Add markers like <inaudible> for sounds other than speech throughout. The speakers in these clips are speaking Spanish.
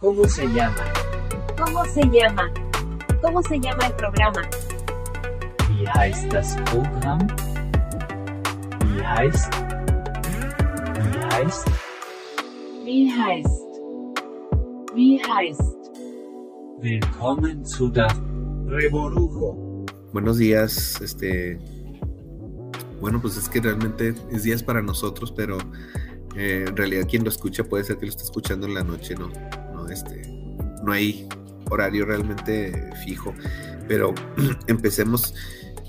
¿Cómo se llama? ¿Cómo se llama? ¿Cómo se llama el programa? Wie heißt das Programm? Wie heißt? Wie heißt? Wie heißt? Wie heißt? Willkommen zu der Reborujo. Buenos días, este. Bueno, pues es que realmente es días para nosotros, pero eh, en realidad quien lo escucha puede ser que lo esté escuchando en la noche, ¿no? No, este, no hay horario realmente fijo. Pero <clears throat> empecemos.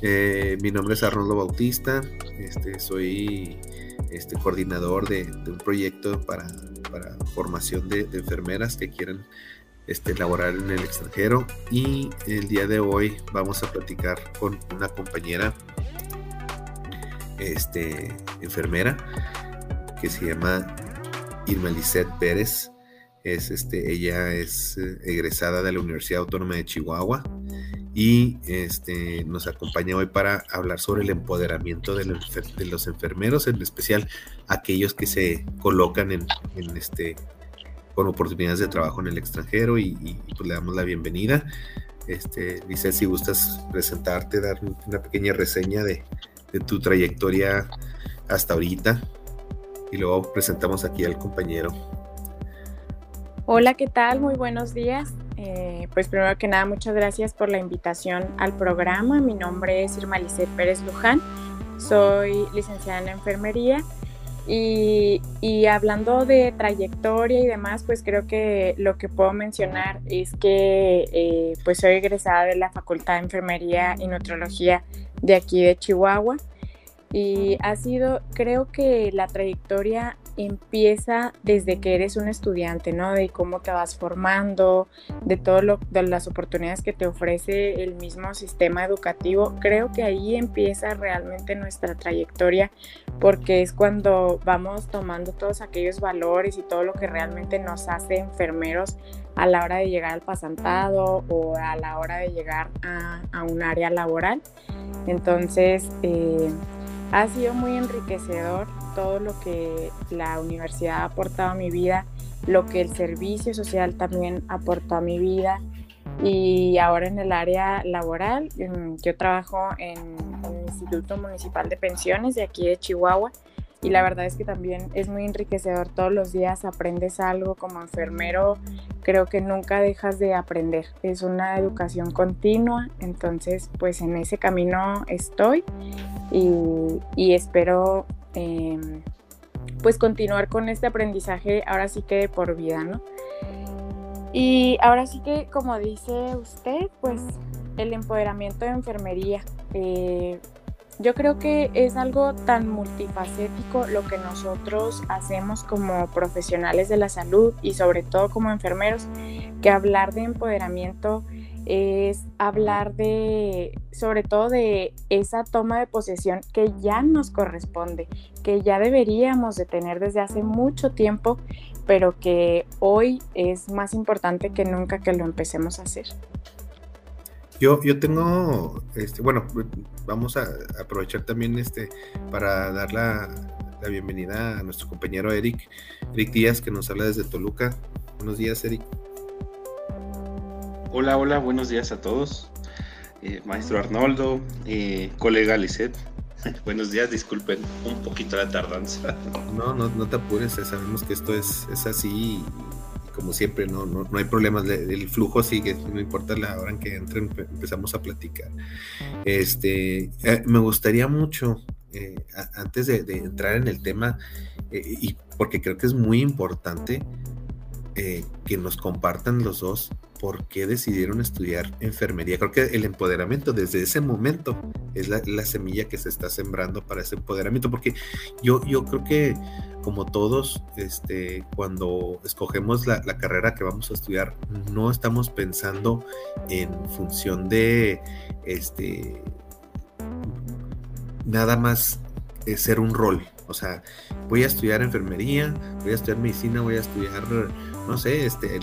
Eh, mi nombre es Arnoldo Bautista, este, soy este, coordinador de, un proyecto para, formación de, de, enfermeras que quieren este, laborar en el extranjero y el día de hoy vamos a platicar con una compañera este, enfermera que se llama Irma Lisette Pérez. Es, este, ella es eh, egresada de la Universidad Autónoma de Chihuahua y este, nos acompaña hoy para hablar sobre el empoderamiento de los, enfermeros, en especial aquellos que se colocan en, en, este, con oportunidades de trabajo en el extranjero y, pues le damos la bienvenida. Este, si gustas presentarte, dar una pequeña reseña de, de tu trayectoria hasta ahorita y luego presentamos aquí al compañero. Hola, ¿qué tal? Muy buenos días. Eh, pues primero que nada, muchas gracias por la invitación al programa. Mi nombre es Irma Lisset Pérez Luján, soy licenciada en enfermería y, y, hablando de trayectoria y demás, pues creo que lo que puedo mencionar es que eh, pues soy egresada de la Facultad de Enfermería y Nutrología de aquí de Chihuahua y ha sido, creo que la trayectoria empieza desde que eres un estudiante, ¿no? De cómo te vas formando, de todo lo, de las oportunidades que te ofrece el mismo sistema educativo. Creo que ahí empieza realmente nuestra trayectoria porque es cuando vamos tomando todos aquellos valores y todo lo que realmente nos hace enfermeros a la hora de llegar al pasantado o a la hora de llegar a, un área laboral. Entonces, eh, ha sido muy enriquecedor todo lo que la universidad ha aportado a mi vida, lo que el servicio social también aportó a mi vida. Y ahora en el área laboral, yo trabajo en el Instituto Municipal de Pensiones de aquí de Chihuahua y la verdad es que también es muy enriquecedor. Todos los días aprendes algo como enfermero, creo que nunca dejas de aprender. Es una educación continua, entonces pues en ese camino estoy y, espero eh, pues continuar con este aprendizaje ahora sí que de por vida, ¿no? Y ahora sí que como dice usted, pues el empoderamiento de enfermería. Eh, yo creo que es algo tan multifacético lo que nosotros hacemos como profesionales de la salud y sobre todo como enfermeros, que hablar de empoderamiento es hablar de, sobre todo de esa toma de posesión que ya nos corresponde, que ya deberíamos de tener desde hace mucho tiempo, pero que hoy es más importante que nunca que lo empecemos a hacer. Yo, yo tengo, este, bueno, vamos a aprovechar también este para dar la, la, bienvenida a nuestro compañero Eric, Eric Díaz, que nos habla desde Toluca. Buenos días, Eric. Hola, hola, buenos días a todos. Eh, maestro Arnoldo, eh, colega Lisset. <laughs> buenos días, disculpen un poquito la tardanza. <laughs> No, no, no te apures, sabemos que esto es, es así como siempre, no, no, no hay problemas, el flujo sigue, no importa la hora en que entren, empezamos a platicar. Este, eh, me gustaría mucho, eh, antes de, de, entrar en el tema, eh, y porque creo que es muy importante eh, que nos compartan los dos por qué decidieron estudiar enfermería. Creo que el empoderamiento desde ese momento es la, la, semilla que se está sembrando para ese empoderamiento, porque yo, yo creo que como todos, este, cuando escogemos la, la, carrera que vamos a estudiar, no estamos pensando en función de este nada más ser un rol. O sea, voy a estudiar enfermería, voy a estudiar medicina, voy a estudiar no sé, este,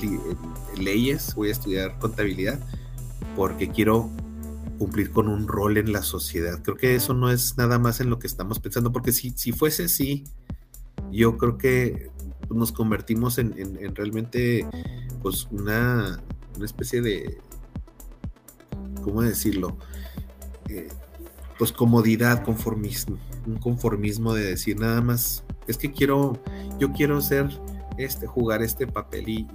leyes, voy a estudiar contabilidad, porque quiero cumplir con un rol en la sociedad. Creo que eso no es nada más en lo que estamos pensando, porque si, si fuese así, yo creo que nos convertimos en, en, en realmente pues una, una especie de, ¿cómo decirlo? Eh, pues comodidad, conformismo, un conformismo de decir nada más, es que quiero, yo quiero ser, este, jugar este papel y,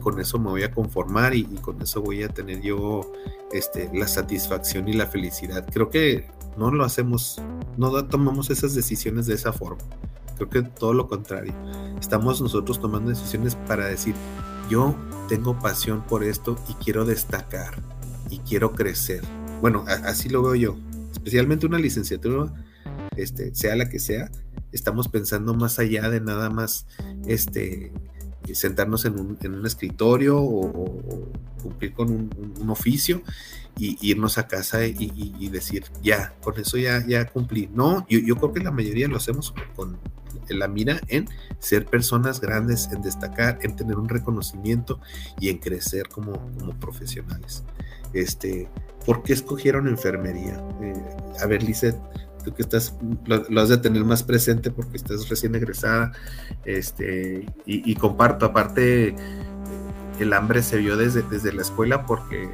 con eso me voy a conformar y, con eso voy a tener yo este, la satisfacción y la felicidad. Creo que no lo hacemos, no tomamos esas decisiones de esa forma. Creo que todo lo contrario. Estamos nosotros tomando decisiones para decir, yo tengo pasión por esto y quiero destacar y quiero crecer. Bueno, así lo veo yo. Especialmente una licenciatura, este, sea la que sea, estamos pensando más allá de nada más este, sentarnos en un, escritorio o, cumplir con un, oficio y, irnos a casa y, decir, ya, con eso ya, ya cumplí. No, yo, yo creo que la mayoría lo hacemos con, la mira en ser personas grandes, en destacar, en tener un reconocimiento y en crecer como, como profesionales. Este, ¿Por qué escogieron enfermería? Eh, a ver, Lizeth, tú que estás, lo, has de tener más presente porque estás recién egresada, este, y, comparto, aparte, el hambre se vio desde, desde la escuela porque,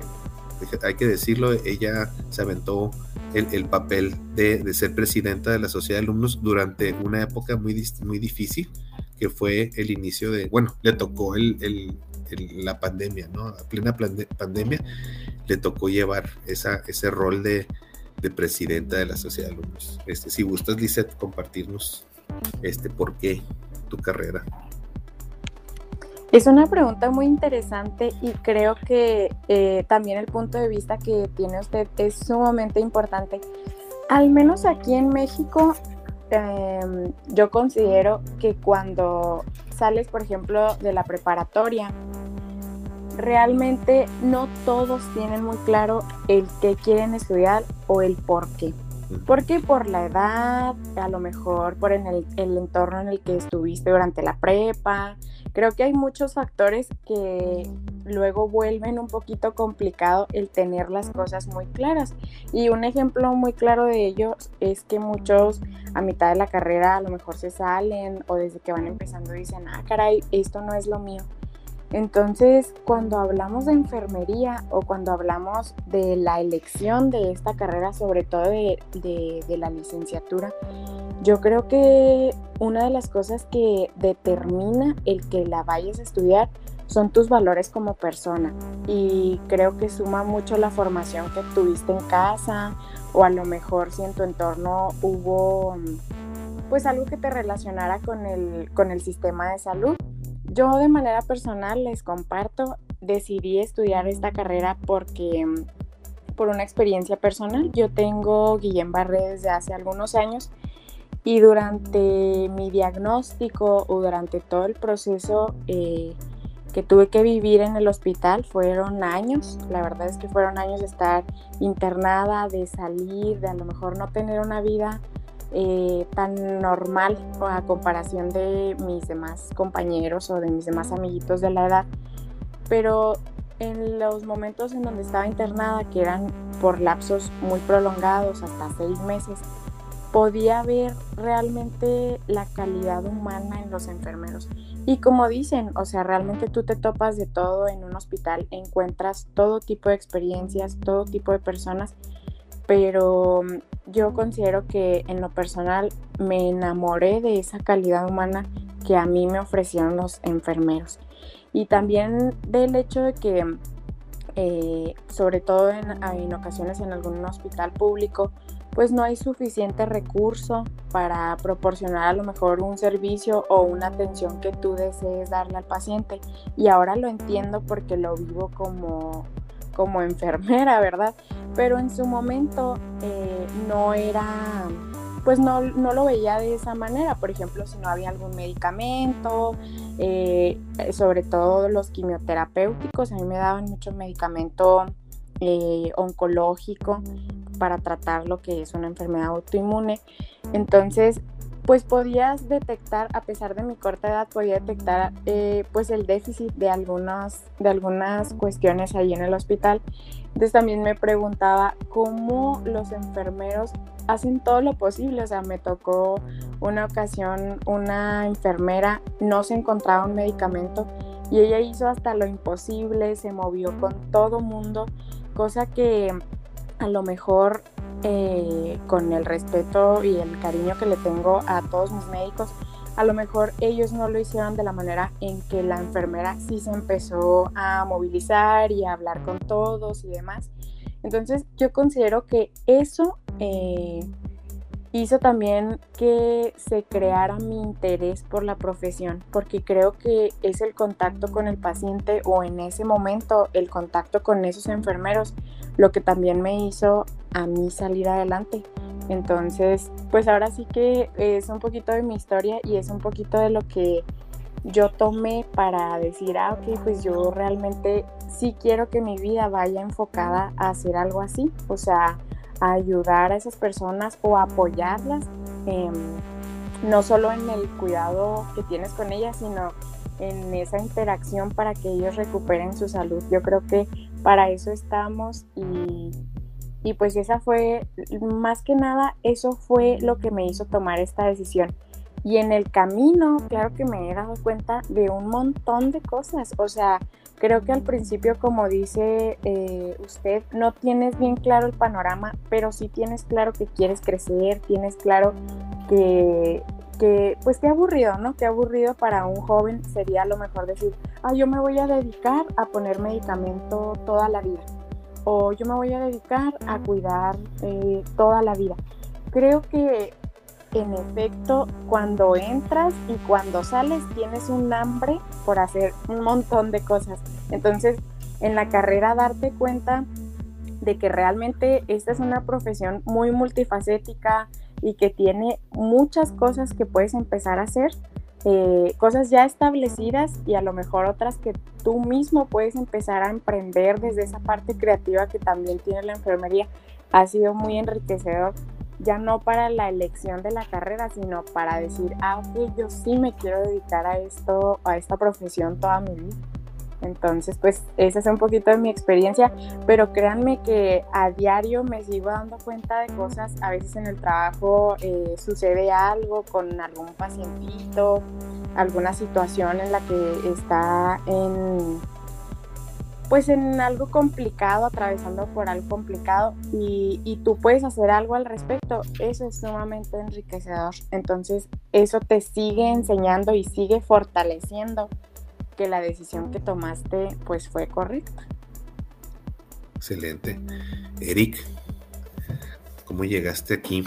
hay que decirlo, ella se aventó el, papel de, ser presidenta de la sociedad de alumnos durante una época muy, muy difícil, que fue el inicio de, bueno, le tocó el, la pandemia, ¿no? A plena pandemia le tocó llevar esa, ese rol de, presidenta de la sociedad de alumnos. Este, si gustas, Lizeth, compartirnos este, por qué tu carrera. Es una pregunta muy interesante y creo que eh, también el punto de vista que tiene usted es sumamente importante. Al menos aquí en México, em, yo considero que cuando sales, por ejemplo, de la preparatoria, realmente no todos tienen muy claro el qué quieren estudiar o el por qué. ¿Por qué? Por la edad, a lo mejor por el, el entorno en el que estuviste durante la prepa, Creo que hay muchos factores que luego vuelven un poquito complicado el tener las cosas muy claras. Y un ejemplo muy claro de ello es que muchos a mitad de la carrera a lo mejor se salen o desde que van empezando dicen, ah, caray, esto no es lo mío. Entonces, cuando hablamos de enfermería o cuando hablamos de la elección de esta carrera, sobre todo de, la licenciatura, yo creo que una de las cosas que determina el que la vayas a estudiar son tus valores como persona y creo que suma mucho la formación que tuviste en casa o a lo mejor si en tu entorno hubo pues algo que te relacionara con el, con el sistema de salud. Yo de manera personal les comparto, decidí estudiar esta carrera porque por una experiencia personal. Yo tengo Guillén Barré desde hace algunos años y durante mi diagnóstico o durante todo el proceso eh, que tuve que vivir en el hospital fueron años, la verdad es que fueron años de estar internada, de salir, de a lo mejor no tener una vida eh, tan normal a comparación de mis demás compañeros o de mis demás amiguitos de la edad. Pero en los momentos en donde estaba internada, que eran por lapsos muy prolongados, hasta seis meses, podía ver realmente la calidad humana en los enfermeros. Y como dicen, o sea, realmente tú te topas de todo en un hospital, encuentras todo tipo de experiencias, todo tipo de personas, pero mm, yo considero que en lo personal me enamoré de esa calidad humana que a mí me ofrecieron los enfermeros. Y también del hecho de que, eh, sobre todo en, en ocasiones en algún hospital público, pues no hay suficiente recurso para proporcionar a lo mejor un servicio o una atención que tú desees darle al paciente. Y ahora lo entiendo porque lo vivo como, como enfermera, ¿verdad? Pero en su momento eh, no era, pues no, no, lo veía de esa manera. Por ejemplo, si no había algún medicamento, eh, sobre todo los quimioterapéuticos, a mí me daban mucho medicamento eh, oncológico para tratar lo que es una enfermedad autoinmune. Entonces, pues podías detectar, a pesar de mi corta edad, podía detectar eh, pues el déficit de algunas, de algunas cuestiones ahí en el hospital. Entonces también me preguntaba cómo los enfermeros hacen todo lo posible. O sea, me tocó una ocasión, una enfermera no se encontraba un medicamento y ella hizo hasta lo imposible, se movió con todo mundo, cosa que a lo mejor eh, con el respeto y el cariño que le tengo a todos mis médicos, a lo mejor ellos no lo hicieron de la manera en que la enfermera sí se empezó a movilizar y a hablar con todos y demás. Entonces yo considero que eso eh, hizo también que se creara mi interés por la profesión, porque creo que es el contacto con el paciente o en ese momento el contacto con esos enfermeros lo que también me hizo a mí salir adelante. Entonces, pues ahora sí que es un poquito de mi historia y es un poquito de lo que yo tomé para decir, ah, ok, pues yo realmente sí quiero que mi vida vaya enfocada a hacer algo así, o sea, a ayudar a esas personas o apoyarlas, no solo en el cuidado que tienes con ellas, sino en esa interacción para que ellos recuperen su salud. Yo creo que para eso estamos y, y pues esa fue, más que nada, eso fue lo que me hizo tomar esta decisión. Y en el camino, claro que me he dado cuenta de un montón de cosas. O sea, creo que al principio, como dice eh, usted, no tienes bien claro el panorama, pero sí tienes claro que quieres crecer, tienes claro que, que pues qué aburrido, ¿no? Qué aburrido para un joven sería lo mejor decir, ah, yo me voy a dedicar a poner medicamento toda la vida o yo me voy a dedicar a cuidar eh, toda la vida. Creo que en efecto cuando entras y cuando sales tienes un hambre por hacer un montón de cosas. Entonces en la carrera darte cuenta de que realmente esta es una profesión muy multifacética y que tiene muchas cosas que puedes empezar a hacer eh, cosas ya establecidas y a lo mejor otras que tú mismo puedes empezar a emprender desde esa parte creativa que también tiene la enfermería, ha sido muy enriquecedor, ya no para la elección de la carrera, sino para decir, ah, ok, yo sí me quiero dedicar a esto, a esta profesión toda mi vida. Entonces, pues esa es un poquito de mi experiencia, pero créanme que a diario me sigo dando cuenta de cosas, a veces en el trabajo eh, sucede algo con algún pacientito, alguna situación en la que está en, pues en algo complicado, atravesando por algo complicado y, y tú puedes hacer algo al respecto, eso es sumamente enriquecedor. Entonces, eso te sigue enseñando y sigue fortaleciendo que la decisión que tomaste pues fue correcta. Excelente. Eric, ¿cómo llegaste aquí?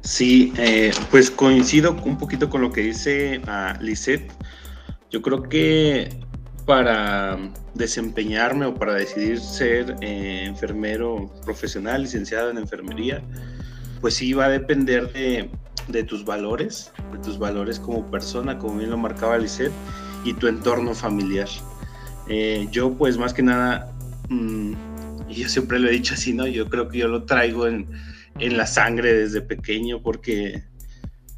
Sí, eh, pues coincido un poquito con lo que dice uh, Lisette. Yo creo que para desempeñarme o para decidir ser eh, enfermero profesional, licenciado en enfermería, pues sí va a depender de, de tus valores, tus valores como persona, como bien lo marcaba Lisette, y tu entorno familiar. Eh, yo pues más que nada, mm, y yo siempre lo he dicho así, ¿no? Yo creo que yo lo traigo en, en la sangre desde pequeño porque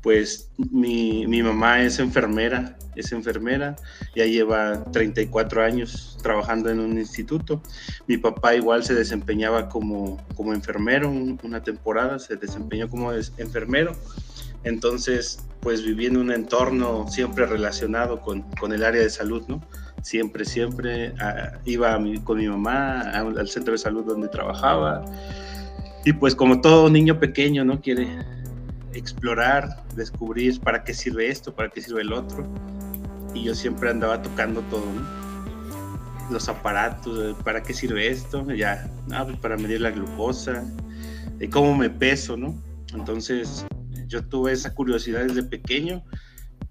pues mi, mi, mamá es enfermera, es enfermera, ya lleva 34 años trabajando en un instituto. Mi papá igual se desempeñaba como, como enfermero, una temporada se desempeñó como enfermero entonces, pues viví en un entorno siempre relacionado con, con el área de salud, ¿no? Siempre, siempre ah, iba con mi mamá al centro de salud donde trabajaba. Y pues como todo niño pequeño, ¿no? Quiere explorar, descubrir para qué sirve esto, para qué sirve el otro. Y yo siempre andaba tocando todo, ¿no? Los aparatos, para qué sirve esto, ya, ah, pues para medir la glucosa, cómo me peso, ¿no? Entonces, yo tuve esa curiosidad desde pequeño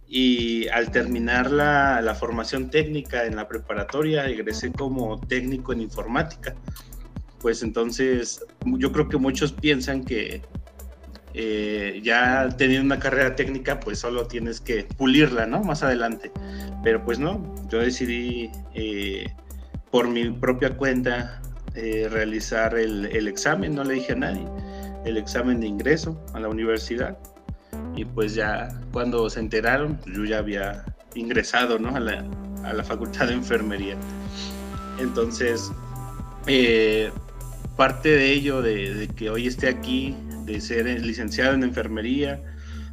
y al terminar la, la, formación técnica en la preparatoria egresé como técnico en informática. Pues entonces yo creo que muchos piensan que eh, ya teniendo una carrera técnica pues solo tienes que pulirla, ¿no? Más adelante. Pero pues no, yo decidí eh, por mi propia cuenta eh, realizar el, el examen, no le dije a nadie el examen de ingreso a la universidad. Y pues ya cuando se enteraron pues yo ya había ingresado ¿no? a, la, a, la, facultad de enfermería. Entonces eh, parte de ello de, que hoy esté aquí de ser licenciado en enfermería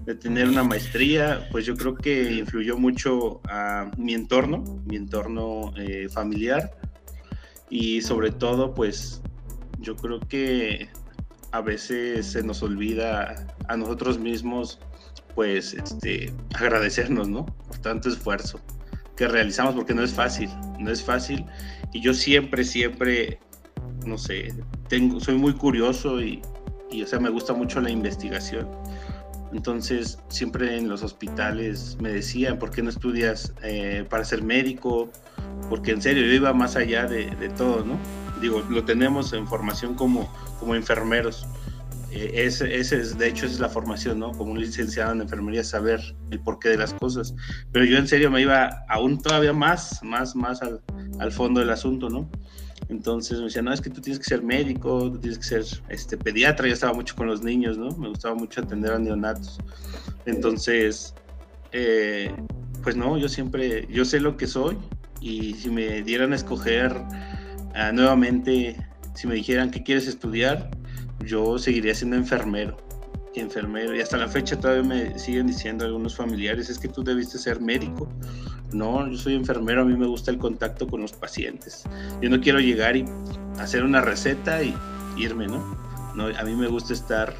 de tener una maestría, pues yo creo que influyó mucho a mi entorno, mi entorno eh, familiar. Y sobre todo pues yo creo que a veces se nos olvida a nosotros mismos pues este agradecernos, ¿no? Por tanto esfuerzo que realizamos porque no es fácil, no es fácil y yo siempre siempre no sé, tengo soy muy curioso y, o sea, me gusta mucho la investigación entonces, siempre en los hospitales me decían, ¿por qué no estudias eh, para ser médico? Porque en serio, yo iba más allá de, todo, ¿no? Digo, lo tenemos en formación como, como enfermeros. Eh, ese, es, de hecho, esa es la formación, ¿no? Como un licenciado en enfermería, saber el porqué de las cosas. Pero yo en serio me iba aún todavía más, más, más al, al fondo del asunto, ¿no? Entonces me decía, no, es que tú tienes que ser médico, tú tienes que ser este, pediatra. Yo estaba mucho con los niños, ¿no? Me gustaba mucho atender a neonatos. Entonces, eh, pues no, yo siempre, yo sé lo que soy y si me dieran a escoger ah, nuevamente, si me dijeran qué quieres estudiar, yo seguiría siendo enfermero enfermero y hasta la fecha todavía me siguen diciendo algunos familiares es que tú debiste ser médico no, yo soy enfermero, a mí me gusta el contacto con los pacientes. Yo no quiero llegar y hacer una receta y irme, ¿no? no a mí me gusta estar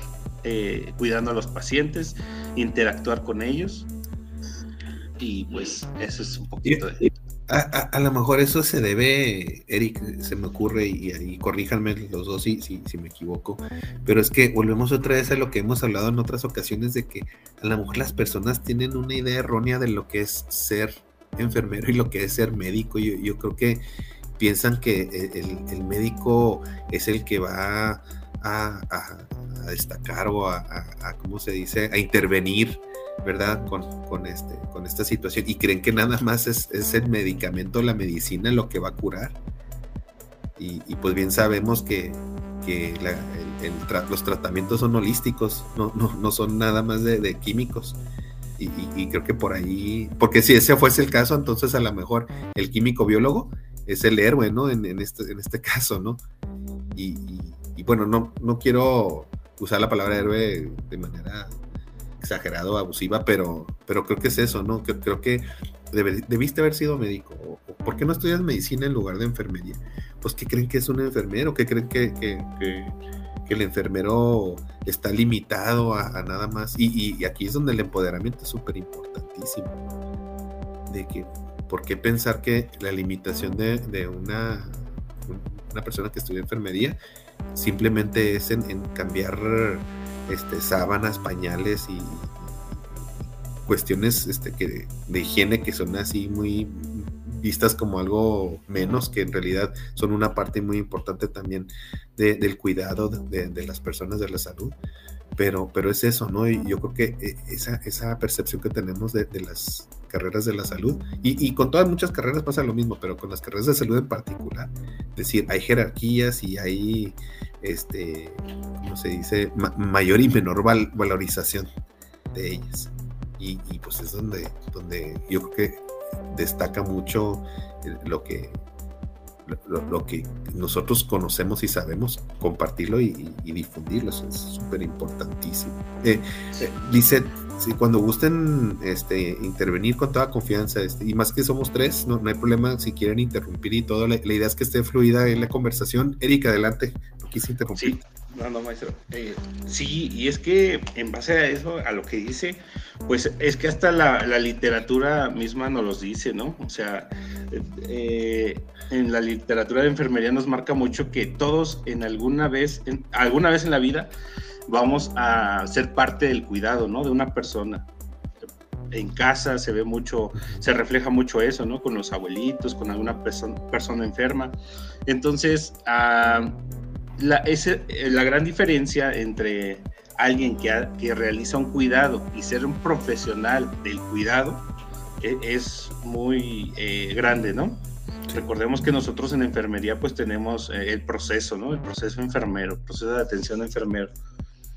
eh, cuidando a los pacientes, interactuar con ellos. Y pues eso es un poquito de... A, lo mejor eso se debe, Eric, se me ocurre, y, y corríjanme los dos si, si, si, me equivoco, pero es que volvemos otra vez a lo que hemos hablado en otras ocasiones, de que a lo mejor las personas tienen una idea errónea de lo que es ser enfermero y lo que es ser médico. Yo, creo que piensan que el, médico es el que va a, destacar o a, ¿cómo se dice?, a intervenir, ¿verdad?, con, este, con esta situación. Y creen que nada más es, el medicamento, la medicina, lo que va a curar. Y, pues bien sabemos que, los tratamientos son holísticos, no, no, son nada más de químicos. Y, creo que por ahí, porque si ese fuese el caso, entonces a lo mejor el químico biólogo es el héroe, ¿no? En, este, en este caso, ¿no? Y, bueno, no, no quiero usar la palabra héroe de manera exagerada o abusiva, pero, pero creo que es eso, ¿no? Creo, que debiste haber sido médico. ¿Por qué no estudias medicina en lugar de enfermería? Pues que creen que es un enfermero, que creen que, el enfermero está limitado a, nada más. Y, aquí es donde el empoderamiento es súper importantísimo. De que, ¿por qué pensar que la limitación de, una persona que estudia enfermería simplemente es en, cambiar este, sábanas, pañales y, cuestiones este, que, de higiene que son así muy vistas como algo menos, que en realidad son una parte muy importante también del cuidado de, las personas de la salud. Pero, pero es eso, ¿no? Y yo creo que eh, esa, esa percepción que tenemos de, las carreras de la salud, y, con todas muchas carreras pasa lo mismo, pero con las carreras de salud en particular, es decir, hay jerarquías y hay, este, ¿cómo se dice?, mayor y menor valorización de ellas. Y, y, pues es donde, donde yo creo que destaca mucho eh, lo que, lo, que nosotros conocemos y sabemos, compartirlo y, difundirlo, es súper importantísimo. Eh, eh cuando gusten este, intervenir con toda confianza, este, y más que somos tres, no, hay problema si quieren interrumpir y todo, la, idea es que esté fluida en la conversación. Erika, adelante, no quise interrumpir. No, no, maestro. Eh, sí, y es que en base a eso, a lo que dice, pues es que hasta la, literatura misma nos los dice, ¿no? O sea, eh, en la literatura de enfermería nos marca mucho que todos en alguna vez, en, alguna vez en la vida, vamos a ser parte del cuidado, ¿no? De una persona. En casa se ve mucho, se refleja mucho eso, ¿no? Con los abuelitos, con alguna persona enferma. Entonces, ah, la, eh, la gran diferencia entre alguien que, que, realiza un cuidado y ser un profesional del cuidado e, es, muy eh, grande, ¿no? Recordemos que nosotros en enfermería pues tenemos eh, el proceso, ¿no? El proceso enfermero, el proceso de atención enfermero.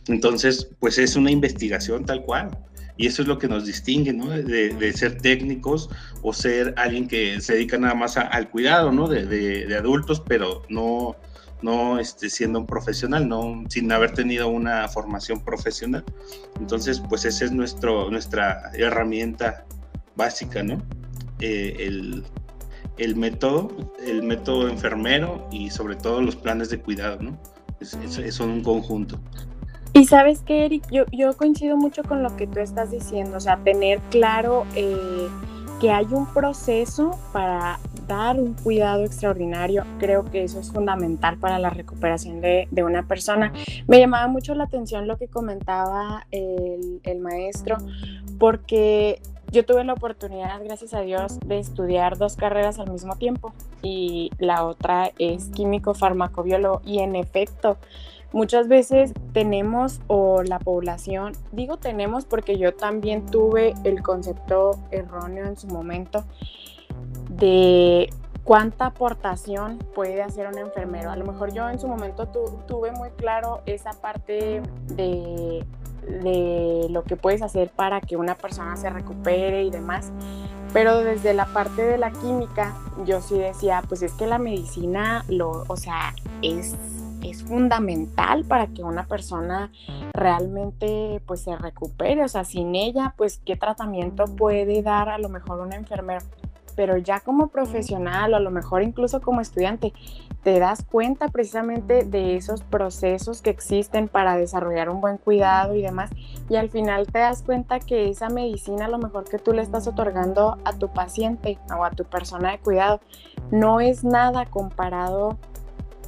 Entonces, pues es una investigación tal cual. Y eso es lo que nos distingue, ¿no? De, de ser técnicos o ser alguien que se dedica nada más al cuidado, ¿no? De, de, adultos, pero no, no este, siendo un profesional, no, sin haber tenido una formación profesional. Entonces, pues esa es nuestro, nuestra herramienta básica, ¿no? Eh, el, el, método, el método enfermero y sobre todo los planes de cuidado, ¿no? Es, son un conjunto. Y sabes que, Eric, yo, yo coincido mucho con lo que tú estás diciendo, o sea, tener claro eh, que hay un proceso para dar un cuidado extraordinario, creo que eso es fundamental para la recuperación de, de una persona. Me llamaba mucho la atención lo que comentaba el, el maestro, porque yo tuve la oportunidad, gracias a Dios, de estudiar dos carreras al mismo tiempo y la otra es químico farmacobiólogo y en efecto, muchas veces tenemos o la población, digo tenemos porque yo también tuve el concepto erróneo en su momento de cuánta aportación puede hacer un enfermero. A lo mejor yo en su momento tuve muy claro esa parte de, de lo que puedes hacer para que una persona se recupere y demás. Pero desde la parte de la química, yo sí decía, pues es que la medicina, lo, o sea, es es fundamental para que una persona realmente pues se recupere, o sea, sin ella pues qué tratamiento puede dar a lo mejor un enfermero, pero ya como profesional o a lo mejor incluso como estudiante te das cuenta precisamente de esos procesos que existen para desarrollar un buen cuidado y demás y al final te das cuenta que esa medicina a lo mejor que tú le estás otorgando a tu paciente o a tu persona de cuidado no es nada comparado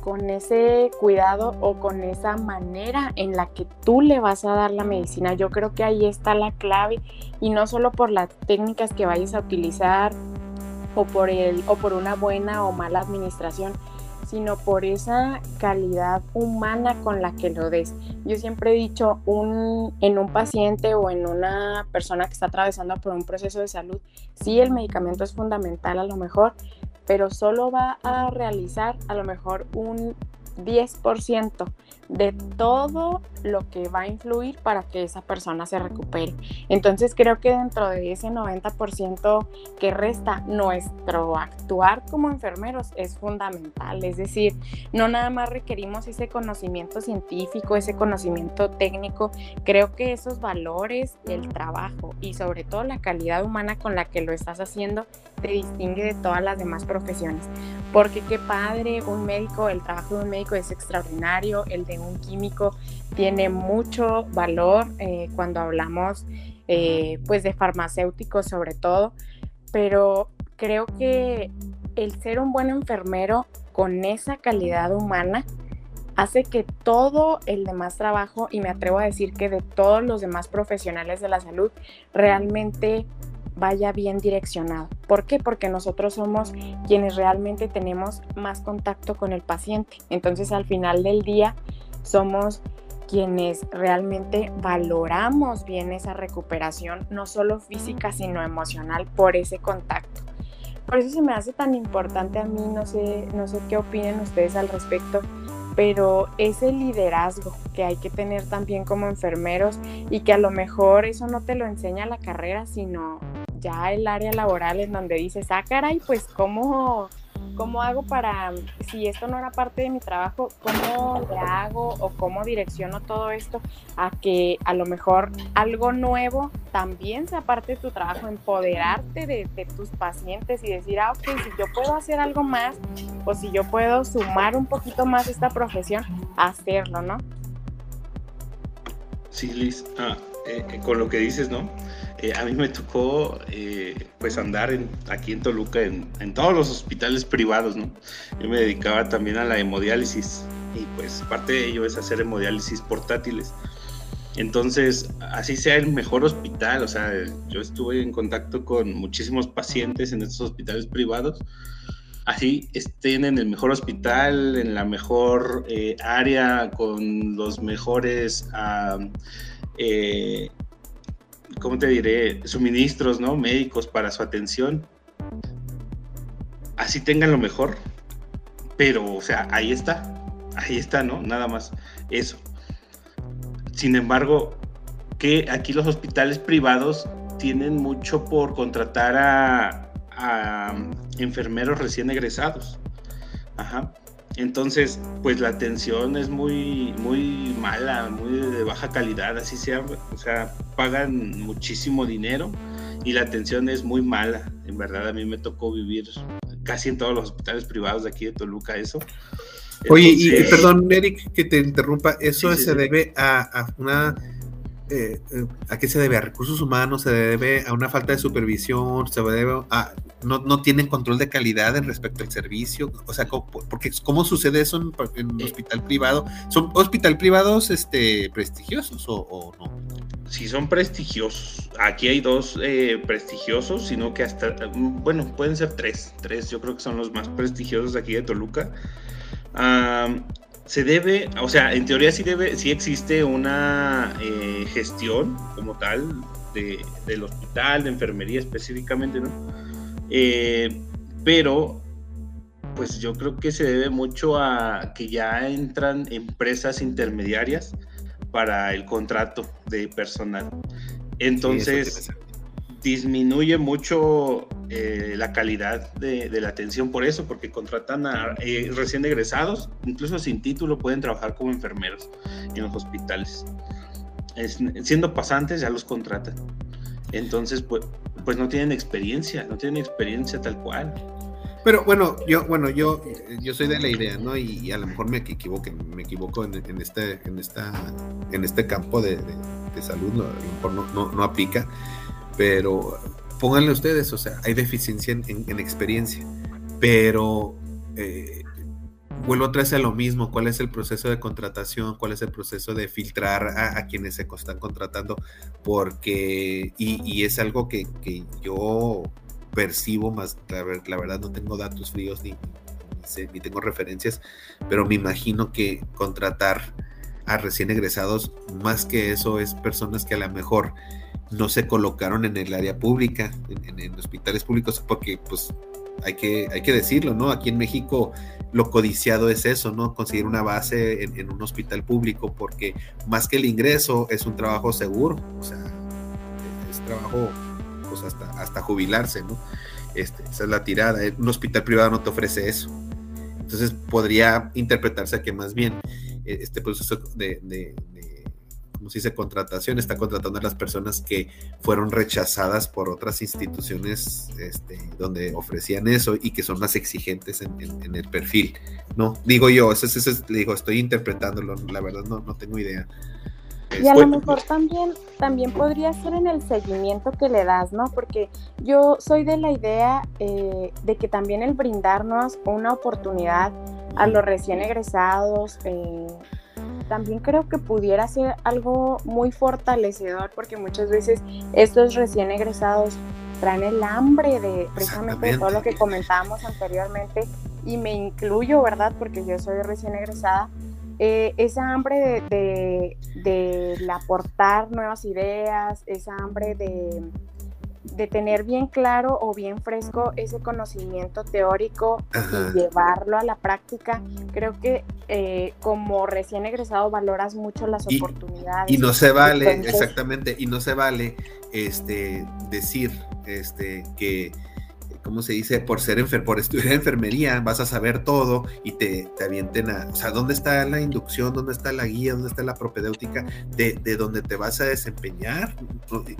con ese cuidado o con esa manera en la que tú le vas a dar la medicina. Yo creo que ahí está la clave y no solo por las técnicas que vayas a utilizar o por el o por una buena o mala administración, sino por esa calidad humana con la que lo des. Yo siempre he dicho, un, en un paciente o en una persona que está atravesando por un proceso de salud, sí el medicamento es fundamental a lo mejor, pero solo va a realizar a lo mejor un 10% de todo lo que va a influir para que esa persona se recupere. Entonces creo que dentro de ese 90% que resta, nuestro actuar como enfermeros es fundamental. Es decir, no nada más requerimos ese conocimiento científico, ese conocimiento técnico, creo que esos valores, el trabajo y sobre todo la calidad humana con la que lo estás haciendo te distingue de todas las demás profesiones. Porque qué padre, un médico, el trabajo de un médico es extraordinario, el de un químico tiene mucho valor eh, cuando hablamos eh, pues de farmacéuticos sobre todo, pero creo que el ser un buen enfermero con esa calidad humana hace que todo el demás trabajo, y me atrevo a decir que de todos los demás profesionales de la salud, realmente vaya bien direccionado. ¿Por qué? Porque nosotros somos quienes realmente tenemos más contacto con el paciente. Entonces al final del día somos quienes realmente valoramos bien esa recuperación, no solo física, sino emocional por ese contacto. Por eso se me hace tan importante a mí, no sé, no sé qué opinen ustedes al respecto, pero ese liderazgo que hay que tener también como enfermeros y que a lo mejor eso no te lo enseña la carrera, sino ya el área laboral en donde dices, ah, caray, pues cómo, cómo hago para, si esto no era parte de mi trabajo, cómo le hago o cómo direcciono todo esto a que a lo mejor algo nuevo también sea parte de tu trabajo, empoderarte de, tus pacientes y decir, ah, ok, si yo puedo hacer algo más o si yo puedo sumar un poquito más esta profesión, hacerlo, ¿no? Sí, Liz, ah, eh, eh, con lo que dices, ¿no? Eh, a mí me tocó eh, pues andar aquí en Toluca en, todos los hospitales privados, ¿no? Yo me dedicaba también a la hemodiálisis y pues parte de ello es hacer hemodiálisis portátiles. Entonces, así sea el mejor hospital, o sea, yo estuve en contacto con muchísimos pacientes en estos hospitales privados, así estén en el mejor hospital, en la mejor eh, área, con los mejores... Eh, ¿cómo te diré? Suministros, ¿no? Médicos para su atención. Así tengan lo mejor. Pero, o sea, ahí está. Ahí está, ¿no? Nada más eso. Sin embargo, que aquí los hospitales privados tienen mucho por contratar a, enfermeros recién egresados. Ajá. Entonces, pues la atención es muy, muy mala, muy de baja calidad, así sea, o sea, pagan muchísimo dinero y la atención es muy mala. En verdad, a mí me tocó vivir casi en todos los hospitales privados de aquí de Toluca eso. Oye, y perdón, Eric, que te interrumpa, eso se debe a, una eh, eh, ¿a qué se debe? ¿A recursos humanos? ¿Se debe a una falta de supervisión? ¿Se debe a no, no tienen control de calidad en respecto al servicio? O sea, ¿cómo, porque, ¿cómo sucede eso en, un hospital privado? ¿Son hospital privados este, prestigiosos o, no? Sí, son prestigiosos. Aquí hay dos eh, prestigiosos, sino que hasta, bueno, pueden ser tres. Tres, yo creo que son los más prestigiosos aquí de Toluca se debe, o sea, en teoría sí debe, sí existe una eh, gestión como tal del hospital, de enfermería específicamente, ¿no? Eh, pero, pues yo creo que se debe mucho a que ya entran empresas intermediarias para el contrato de personal. Entonces, disminuye mucho eh, la calidad de, la atención por eso, porque contratan a eh, recién egresados, incluso sin título pueden trabajar como enfermeros en los hospitales. siendo pasantes ya los contratan. Entonces, pues, pues no tienen experiencia, no tienen experiencia tal cual. Pero bueno, yo, bueno, yo, yo soy de la idea, ¿no? Y, a lo mejor me equivoco, me equivoco en, este, en esta, en este campo de, salud, a lo mejor no, no aplica pero pónganle ustedes, o sea, hay deficiencia en, experiencia, pero eh, vuelvo otra vez a lo mismo, cuál es el proceso de contratación, cuál es el proceso de filtrar a, quienes se están contratando, porque, y, es algo que, yo percibo, más la, la, verdad no tengo datos fríos ni, ni tengo referencias, pero me imagino que contratar a recién egresados, más que eso, es personas que a lo mejor no se colocaron en el área pública, en, hospitales públicos, porque pues hay que, hay que decirlo, ¿no? Aquí en México lo codiciado es eso, ¿no? Conseguir una base en, un hospital público, porque más que el ingreso es un trabajo seguro, o sea, es trabajo pues hasta, hasta jubilarse, ¿no? Este, esa es la tirada. Un hospital privado no te ofrece eso. Entonces podría interpretarse que más bien eh, este proceso de como se dice, contratación, está contratando a las personas que fueron rechazadas por otras instituciones este, donde ofrecían eso y que son más exigentes en, el perfil, ¿no? Digo yo, eso, es digo, estoy interpretándolo, la verdad no, no tengo idea. Y a lo mejor también, también podría ser en el seguimiento que le das, ¿no? Porque yo soy de la idea eh, de que también el brindarnos una oportunidad a los recién egresados, eh, también creo que pudiera ser algo muy fortalecedor porque muchas veces estos recién egresados traen el hambre de precisamente todo lo que comentábamos anteriormente y me incluyo, ¿verdad? Porque yo soy recién egresada. Eh, esa hambre de, de, de aportar nuevas ideas, esa hambre de, de tener bien claro o bien fresco ese conocimiento teórico y llevarlo a la práctica. Creo que eh, como recién egresado valoras mucho las oportunidades. Y no se vale, exactamente, y no se vale este, decir este, que ¿cómo se dice? Por ser enfer por estudiar <laughs> enfermería, vas a saber todo y te, te, avienten a, o sea, ¿dónde está la inducción? ¿Dónde está la guía? ¿Dónde está la propedéutica de, de dónde te vas a desempeñar?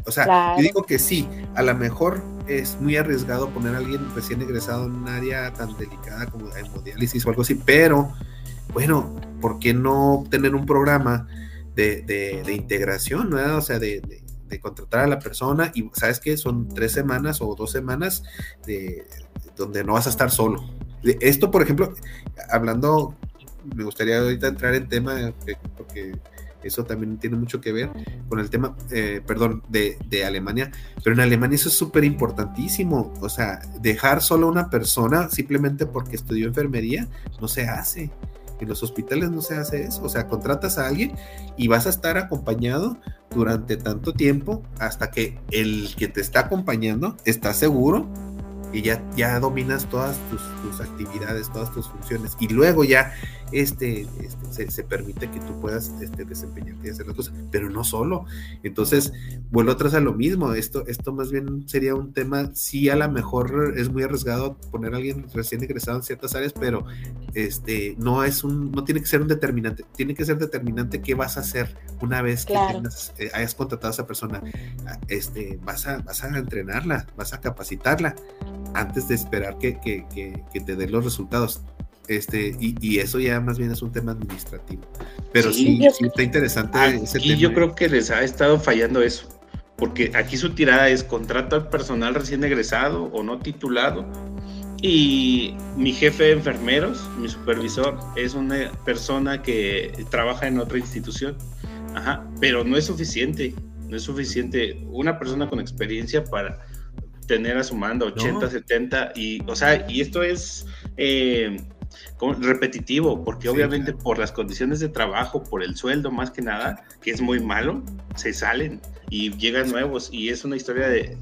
O sea, yo digo que sí, a lo mejor es muy arriesgado poner a alguien recién egresado en un área tan delicada como hemodiálisis o algo así, pero bueno, ¿por qué no tener un programa de, de, integración, ¿no? O sea, de de contratar a la persona y sabes que son tres semanas o dos semanas de, donde no vas a estar solo. Esto, por ejemplo, hablando, me gustaría ahorita entrar en tema, porque eso también tiene mucho que ver con el tema, eh, perdón, de, de, Alemania, pero en Alemania eso es súper importantísimo, o sea, dejar solo a una persona simplemente porque estudió enfermería no se hace. En los hospitales no se hace eso, o sea, contratas a alguien y vas a estar acompañado durante tanto tiempo hasta que el que te está acompañando está seguro y ya, ya dominas todas tus, tus actividades, todas tus funciones, y luego ya este, este se, permite que tú puedas este, desempeñarte y hacer las cosas, pero no solo. Entonces, vuelvo atrás a lo mismo, esto, esto más bien sería un tema, sí a lo mejor es muy arriesgado poner a alguien recién egresado en ciertas áreas, pero este, no es un, no tiene que ser un determinante, tiene que ser determinante qué vas a hacer una vez que eh, hayas contratado a esa persona, este, vas a, vas a entrenarla, vas a capacitarla antes de esperar que, que, que te dé los resultados este, y, eso ya más bien es un tema administrativo. Pero sí, sí, está interesante ese tema. Y yo creo que les ha estado fallando eso, porque aquí su tirada es contrato al personal recién egresado o no titulado. Y mi jefe de enfermeros, mi supervisor, es una persona que trabaja en otra institución. Ajá, pero no es suficiente, no es suficiente una persona con experiencia para tener a su mando 80, 70 y, o sea, y esto es eh, repetitivo, porque obviamente por las condiciones de trabajo, por el sueldo más que nada, que es muy malo, se salen y llegan nuevos y es una historia de...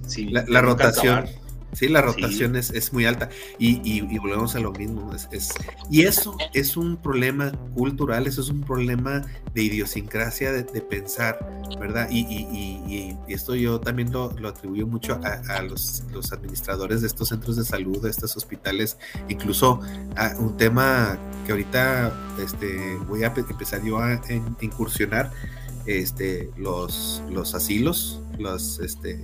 la, rotación. Sí, la rotación Es, es, muy alta y, y, volvemos a lo mismo. Es, y eso es un problema cultural, eso es un problema de idiosincrasia de, pensar, ¿verdad? Y, y, esto yo también lo, lo atribuyo mucho a, los, los, administradores de estos centros de salud, de estos hospitales, incluso a un tema que ahorita este, voy a empezar yo a, incursionar, este, los, los asilos, los... Este,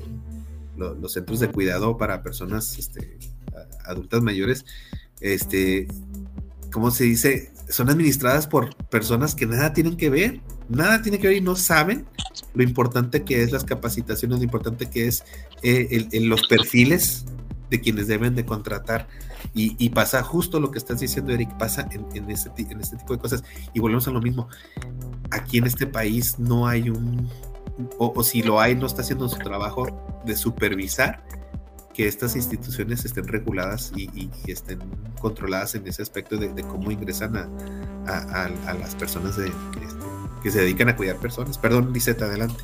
los centros de cuidado para personas este, adultas mayores, este, ¿cómo se dice? Son administradas por personas que nada tienen que ver, nada tienen que ver y no saben lo importante que es las capacitaciones, lo importante que es eh, los perfiles de quienes deben de contratar. Y, pasa justo lo que estás diciendo, Eric, pasa en, en, este, en este tipo de cosas. Y volvemos a lo mismo. Aquí en este país no hay un, o, si lo hay, no está haciendo su trabajo de supervisar que estas instituciones estén reguladas y, estén controladas en ese aspecto de, cómo ingresan a, las personas de, este, que se dedican a cuidar personas. Perdón, Liseta, adelante.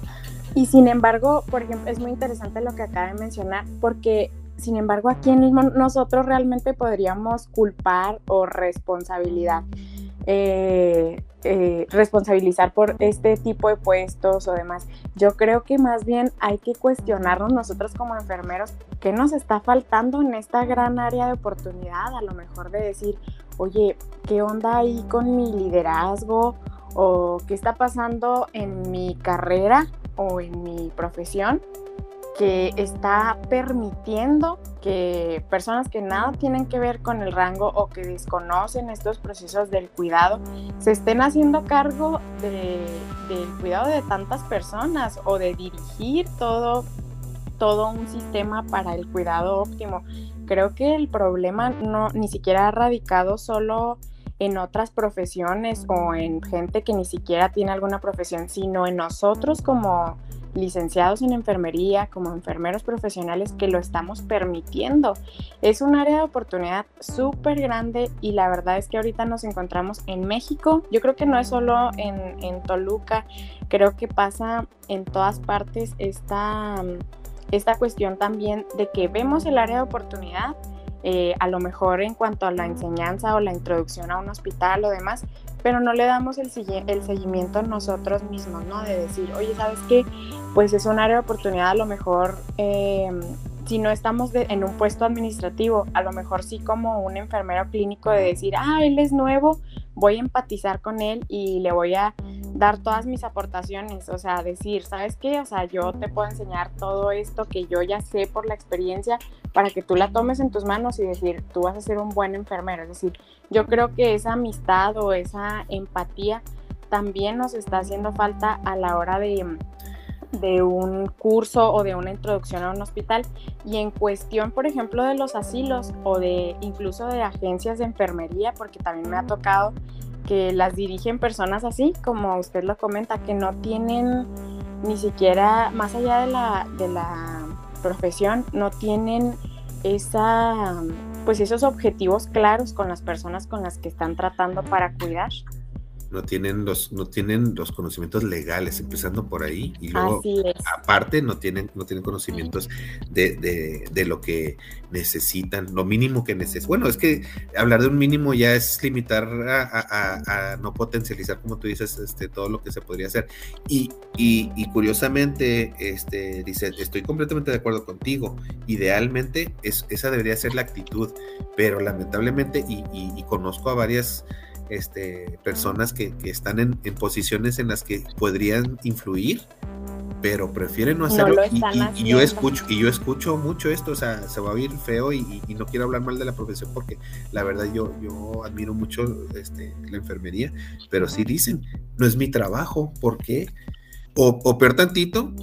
Y sin embargo, por ejemplo, es muy interesante lo que acaba de mencionar, porque sin embargo, aquí mismo nosotros realmente podríamos culpar o responsabilidad eh, eh, responsabilizar por este tipo de puestos o demás. Yo creo que más bien hay que cuestionarnos nosotros como enfermeros qué nos está faltando en esta gran área de oportunidad, a lo mejor de decir, oye, ¿qué onda ahí con mi liderazgo? ¿O qué está pasando en mi carrera o en mi profesión? Que está permitiendo que personas que nada tienen que ver con el rango o que desconocen estos procesos del cuidado se estén haciendo cargo del cuidado de tantas personas o de dirigir todo, todo un sistema para el cuidado óptimo. Creo que el problema no ni siquiera ha radicado solo en otras profesiones o en gente que ni siquiera tiene alguna profesión, sino en nosotros como licenciados en enfermería, como enfermeros profesionales que lo estamos permitiendo. Es un área de oportunidad súper grande y la verdad es que ahorita nos encontramos en México. Yo creo que no es solo en, en Toluca, creo que pasa en todas partes esta, esta cuestión también de que vemos el área de oportunidad eh, a lo mejor en cuanto a la enseñanza o la introducción a un hospital o demás, pero no le damos el, el seguimiento nosotros mismos, ¿no? De decir, oye, ¿sabes qué? Pues es un área de oportunidad, a lo mejor em, si no estamos en un puesto administrativo, a lo mejor sí como un enfermero clínico de decir, ah, él es nuevo, voy a empatizar con él y le voy a dar todas mis aportaciones, o sea, decir, ¿sabes qué? O sea, yo te puedo enseñar todo esto que yo ya sé por la experiencia para que tú la tomes en tus manos y decir, tú vas a ser un buen enfermero. Es decir, yo creo que esa amistad o esa empatía también nos está haciendo falta a la hora de, de un curso o de una introducción a un hospital. Y en cuestión, por ejemplo, de los asilos o de incluso de agencias de enfermería, porque también me ha tocado que las dirigen personas así, como usted lo comenta, que no tienen ni siquiera, más allá de la, de la profesión, no tienen esa, pues esos objetivos claros con las personas con las que están tratando para cuidar. No tienen los, no tienen los conocimientos legales, empezando por ahí, y luego aparte no tienen, no tienen conocimientos de, de, lo que necesitan, lo mínimo que necesitan. Bueno, es que hablar de un mínimo ya es limitar a, no potencializar, como tú dices, este, todo lo que se podría hacer. Y, y, curiosamente, este, dice, estoy completamente de acuerdo contigo. Idealmente, es, esa debería ser la actitud, pero lamentablemente, y, y conozco a varias este, personas que, están en, posiciones en las que podrían influir, pero prefieren no hacerlo. y, yo escucho, y yo escucho mucho esto, o sea, se va a oír feo y, no quiero hablar mal de la profesión porque la verdad yo, yo admiro mucho este, la enfermería, pero sí dicen, no es mi trabajo, ¿por qué? O, o peor tantito,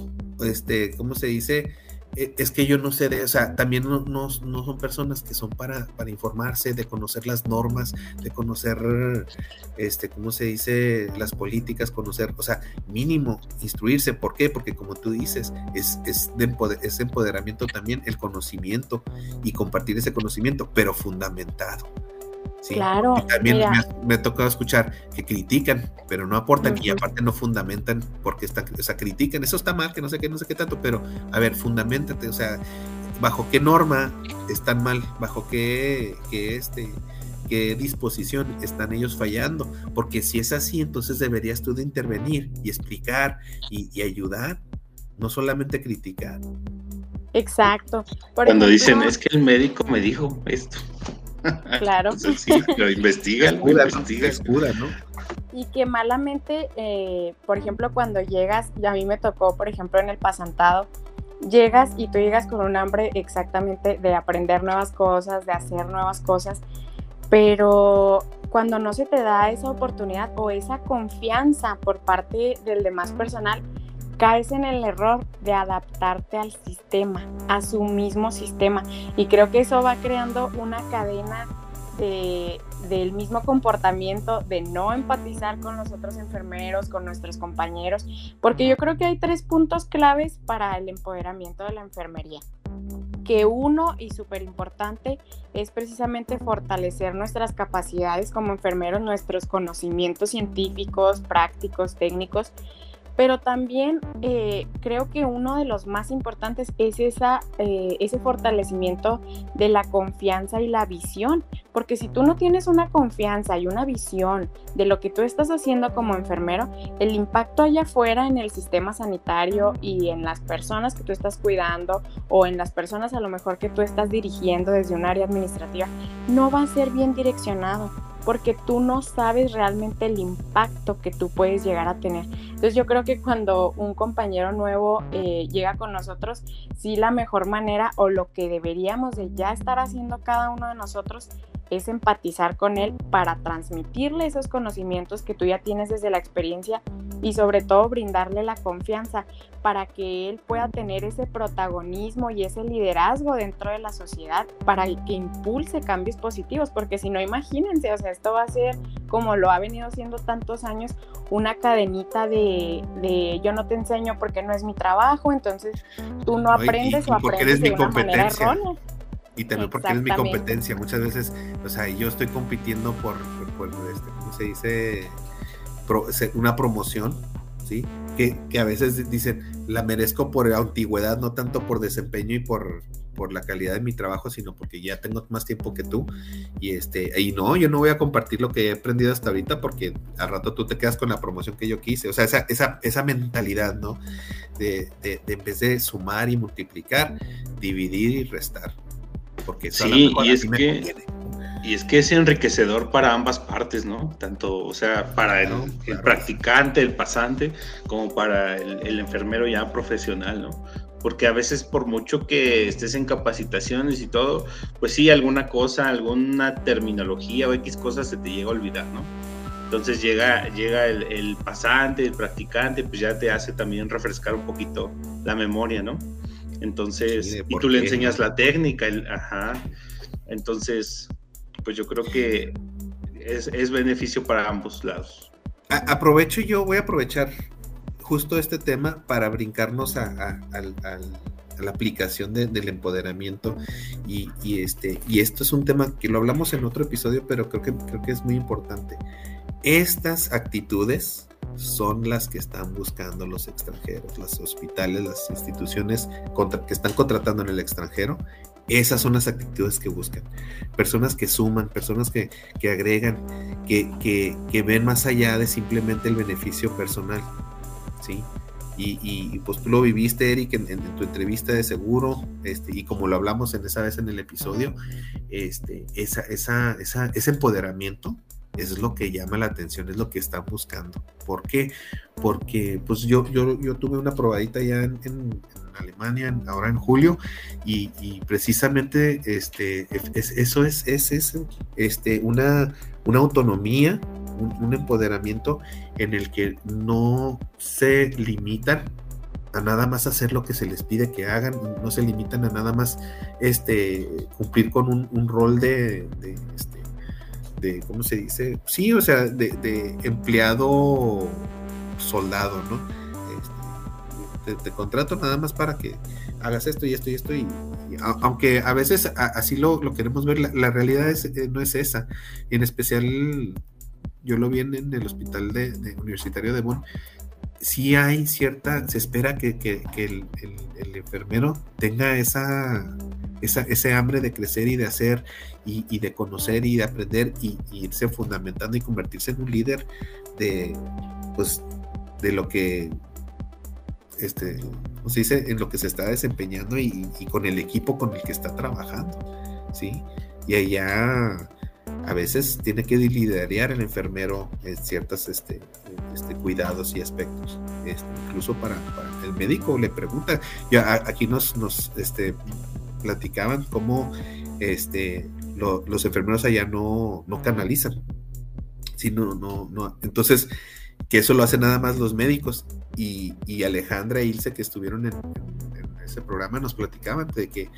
este, ¿cómo se dice? E, es que yo no sé de, o sea, también no, no, son personas que son para, para, informarse, de conocer las normas, de conocer, este, ¿cómo se dice? Las políticas, conocer, o sea, mínimo, instruirse. ¿Por qué? Porque como tú dices, es, es, de es empoderamiento también el conocimiento y compartir ese conocimiento, pero fundamentado. Claro. también me, ha tocado escuchar que critican, pero no aportan y aparte no fundamentan porque están, o sea, critican, eso está mal, que no sé qué, no sé qué tanto, pero a ver, fundamentate, o sea, bajo qué norma están mal, bajo qué, qué este, qué disposición están ellos fallando, porque si es así, entonces deberías tú de intervenir y explicar y, ayudar, no solamente criticar. Exacto. Cuando dicen, es que el médico me dijo esto. Claro. <laughs> lo investiga, investiga. ¿no? Y que malamente, eh, por ejemplo, cuando llegas, y a mí me tocó, por ejemplo, en el pasantado, llegas y tú llegas con un hambre exactamente de aprender nuevas cosas, de hacer nuevas cosas, pero cuando no se te da esa oportunidad o esa confianza por parte del demás personal, caes en el error de adaptarte al sistema, a su mismo sistema. Y creo que eso va creando una cadena de, del mismo comportamiento, de no empatizar con los otros enfermeros, con nuestros compañeros, porque yo creo que hay tres puntos claves para el empoderamiento de la enfermería. Que uno y súper importante es precisamente fortalecer nuestras capacidades como enfermeros, nuestros conocimientos científicos, prácticos, técnicos, pero también eh, creo que uno de los más importantes es esa, eh, ese fortalecimiento de la confianza y la visión, porque si tú no tienes una confianza y una visión de lo que tú estás haciendo como enfermero, el impacto allá afuera en el sistema sanitario y en las personas que tú estás cuidando o en las personas a lo mejor que tú estás dirigiendo desde un área administrativa no va a ser bien direccionado porque tú no sabes realmente el impacto que tú puedes llegar a tener. Entonces yo creo que cuando un compañero nuevo eh, llega con nosotros, sí la mejor manera o lo que deberíamos de ya estar haciendo cada uno de nosotros es empatizar con él para transmitirle esos conocimientos que tú ya tienes desde la experiencia y sobre todo brindarle la confianza para que él pueda tener ese protagonismo y ese liderazgo dentro de la sociedad para que impulse cambios positivos, porque si no, imagínense, o sea, esto va a ser como lo ha venido siendo tantos años, una cadenita de, de yo no te enseño porque no es mi trabajo, entonces tú no aprendes o aprendes de una manera errónea y también porque es mi competencia. Muchas veces, o sea, yo estoy compitiendo por, por, este, ¿cómo se dice? una promoción, ¿sí? Que, que, a veces dicen, la merezco por antigüedad, no tanto por desempeño y por, por la calidad de mi trabajo, sino porque ya tengo más tiempo que tú. Y este, y no, yo no voy a compartir lo que he aprendido hasta ahorita porque al rato tú te quedas con la promoción que yo quise. O sea, esa, esa, esa mentalidad, ¿no? De, de, de en vez de sumar y multiplicar, dividir y restar porque sí, y es que y es que es enriquecedor para ambas partes, ¿no? Tanto, o sea, para el, practicante, el pasante, como para el, enfermero ya profesional, ¿no? Porque a veces por mucho que estés en capacitaciones y todo, pues sí, alguna cosa, alguna terminología o X cosas se te llega a olvidar, ¿no? Entonces llega, llega el, el pasante, el practicante, pues ya te hace también refrescar un poquito la memoria, ¿no? Entonces, y tú le enseñas la técnica, ajá. Entonces, pues yo creo que es, beneficio para ambos lados. aprovecho yo, voy a aprovechar justo este tema para brincarnos a, la aplicación del empoderamiento y, y, este y esto es un tema que lo hablamos en otro episodio pero creo que creo que es muy importante Estas actitudes son las que están buscando los extranjeros, los hospitales, las instituciones que están contratando en el extranjero. Esas son las actitudes que buscan. Personas que suman, personas que, agregan, que, que, ven más allá de simplemente el beneficio personal. ¿sí? Y, pues tú lo viviste, Eric, en, tu entrevista de seguro, este, y como lo hablamos en esa vez en el episodio, este, esa, esa, esa, ese empoderamiento es lo que llama la atención, es lo que están buscando. ¿Por qué? Porque pues yo, yo, yo tuve una probadita ya en, Alemania, ahora en julio, y, precisamente este, eso es, es, es este, una, una autonomía, un, empoderamiento en el que no se limitan a nada más hacer lo que se les pide que hagan, no se limitan a nada más este, cumplir con un, rol de, este, de, ¿cómo se dice? Sí, o sea, de, empleado soldado, ¿no? Este, te, contrato nada más para que hagas esto y esto y esto, y, aunque a veces así lo, queremos ver, la, realidad es, eh, no es esa. En especial, yo lo vi en, el hospital de, universitario de Bonn, sí hay cierta, se espera que, el, enfermero tenga esa, esa, ese hambre de crecer y de hacer y, de conocer y de aprender y, irse fundamentando y convertirse en un líder de, pues, de lo que, este, ¿cómo se dice? En lo que se está desempeñando y, con el equipo con el que está trabajando, ¿sí? Y allá a veces tiene que liderar el enfermero en ciertos este, este, cuidados y aspectos. Incluso para, el médico le pregunta, ya aquí nos, nos este, platicaban cómo este, los enfermeros allá no, no canalizan. sino no, no, Entonces, que eso lo hacen nada más los médicos. Y, Alejandra e Ilse, que estuvieron en, ese programa, nos platicaban de que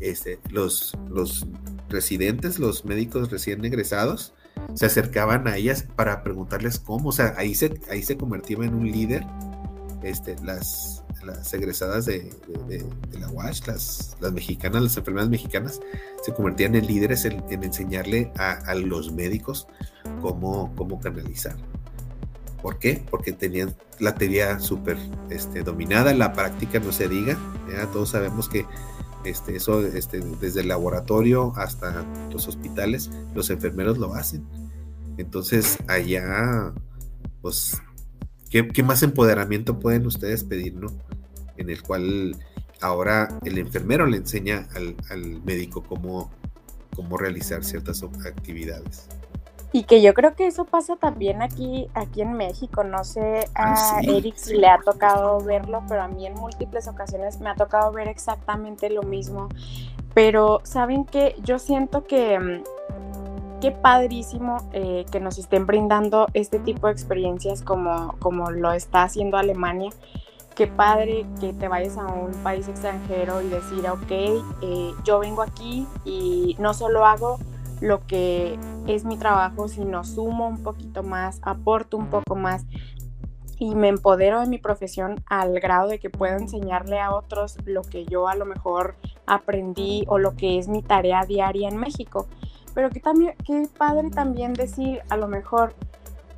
este, los, los residentes, los médicos recién egresados, se acercaban a ellas para preguntarles cómo. O sea, ahí se, ahí se convertía en un líder. Este, las, las egresadas de, la WASH, las, las, mexicanas, las enfermeras mexicanas, se convertían en líderes en, enseñarle a, los médicos cómo, cómo canalizar. ¿Por qué? Porque tenían la teoría súper este, dominada, la práctica no se diga, todos sabemos que este, eso este, desde el laboratorio hasta los hospitales, los enfermeros lo hacen. Entonces allá, pues ¿Qué, más empoderamiento pueden ustedes pedir, no? En el cual ahora el enfermero le enseña al, médico cómo, cómo realizar ciertas actividades. Y que yo creo que eso pasa también aquí, aquí en México. No sé a ah, Eric si le ha tocado verlo, pero a mí en múltiples ocasiones me ha tocado ver exactamente lo mismo. Pero saben que yo siento que mm, qué padrísimo eh, que nos estén brindando este tipo de experiencias como, como lo está haciendo Alemania. Qué padre que te vayas a un país extranjero y decir, ok, eh, yo vengo aquí y no solo hago lo que es mi trabajo, sino sumo un poquito más, aporto un poco más y me empodero de mi profesión al grado de que puedo enseñarle a otros lo que yo a lo mejor aprendí o lo que es mi tarea diaria en México. Pero que qué padre también decir, a lo mejor,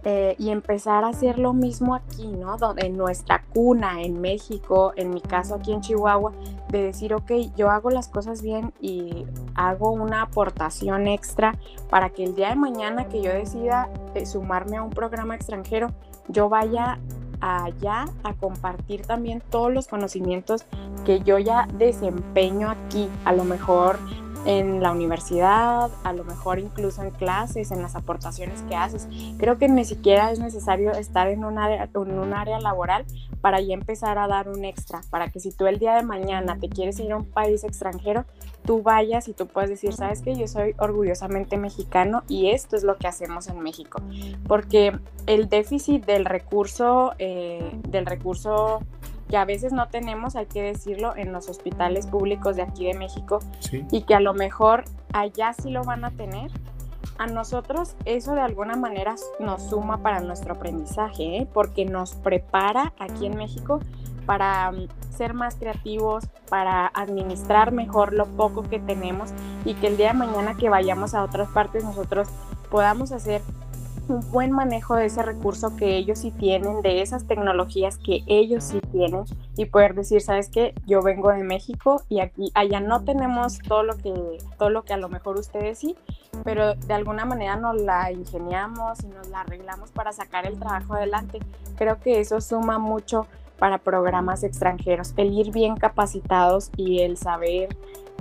eh, y empezar a hacer lo mismo aquí, ¿no? En nuestra cuna, en México, en mi caso aquí en Chihuahua, de decir, ok, yo hago las cosas bien y hago una aportación extra para que el día de mañana que yo decida eh, sumarme a un programa extranjero, yo vaya allá a compartir también todos los conocimientos que yo ya desempeño aquí. A lo mejor en la universidad, a lo mejor incluso en clases, en las aportaciones que haces. Creo que ni siquiera es necesario estar en un área, en un área laboral para ya empezar a dar un extra, para que si tú el día de mañana te quieres ir a un país extranjero, tú vayas y tú puedes decir, sabes que yo soy orgullosamente mexicano y esto es lo que hacemos en México. Porque el déficit del recurso, eh, del recurso que a veces no tenemos, hay que decirlo, en los hospitales públicos de aquí de México y que a lo mejor allá sí lo van a tener. A nosotros eso de alguna manera nos suma para nuestro aprendizaje, ¿eh? porque nos prepara aquí en México para mm, ser más creativos, para administrar mejor lo poco que tenemos y que el día de mañana que vayamos a otras partes nosotros podamos hacer un buen manejo de ese recurso que ellos sí tienen, de esas tecnologías que ellos sí tienen y poder decir, sabes qué, yo vengo de México y aquí allá no tenemos todo lo que todo lo que a lo mejor ustedes sí, pero de alguna manera nos la ingeniamos y nos la arreglamos para sacar el trabajo adelante. Creo que eso suma mucho para programas extranjeros, el ir bien capacitados y el saber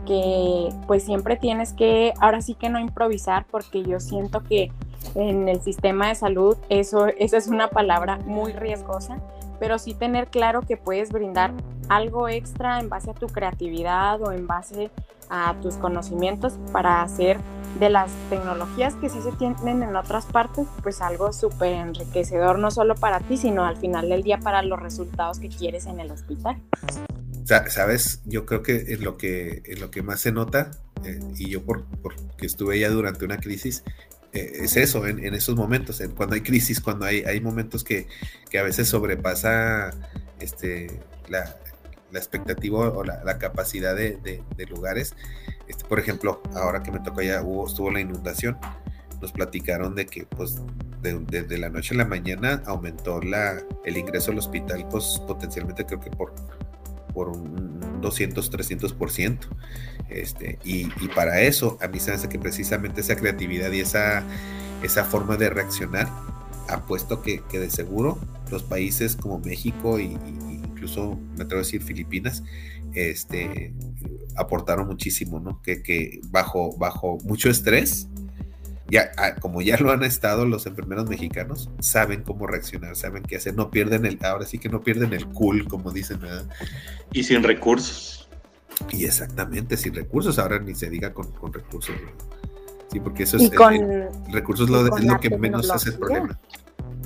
que pues siempre tienes que, ahora sí que no improvisar, porque yo siento que en el sistema de salud eso, esa es una palabra muy riesgosa, pero sí tener claro que puedes brindar algo extra en base a tu creatividad o en base a tus conocimientos para hacer de las tecnologías que sí se tienen en otras partes, pues algo súper enriquecedor, no solo para ti, sino al final del día para los resultados que quieres en el hospital. Sabes, yo creo que es lo que, es lo que más se nota, eh, y yo porque estuve ya durante una crisis, eh, es eso, en, esos momentos, cuando hay crisis, cuando hay, hay momentos que, a veces sobrepasa este, la, expectativa o la, capacidad de, lugares. Este, por ejemplo, ahora que me tocó ya, hubo, estuvo la inundación, nos platicaron de que pues de, la noche a la mañana aumentó la, el ingreso al hospital pues potencialmente creo que por por un 200, 300%. Este, y, y para eso, a mí se hace que precisamente esa creatividad y esa, esa forma de reaccionar ha puesto que, que de seguro los países como México y, incluso me atrevo a decir Filipinas, este, aportaron muchísimo, ¿no? Que, que bajo, bajo mucho estrés ya, ah, como ya lo han estado los enfermeros mexicanos, saben cómo reaccionar, saben qué hacer, no pierden el, ahora sí que no pierden el cool, como dicen, Y sin recursos. Y exactamente, sin recursos, ahora ni se diga con, recursos. Sí, porque eso es, recursos lo, es lo que menos hace el problema.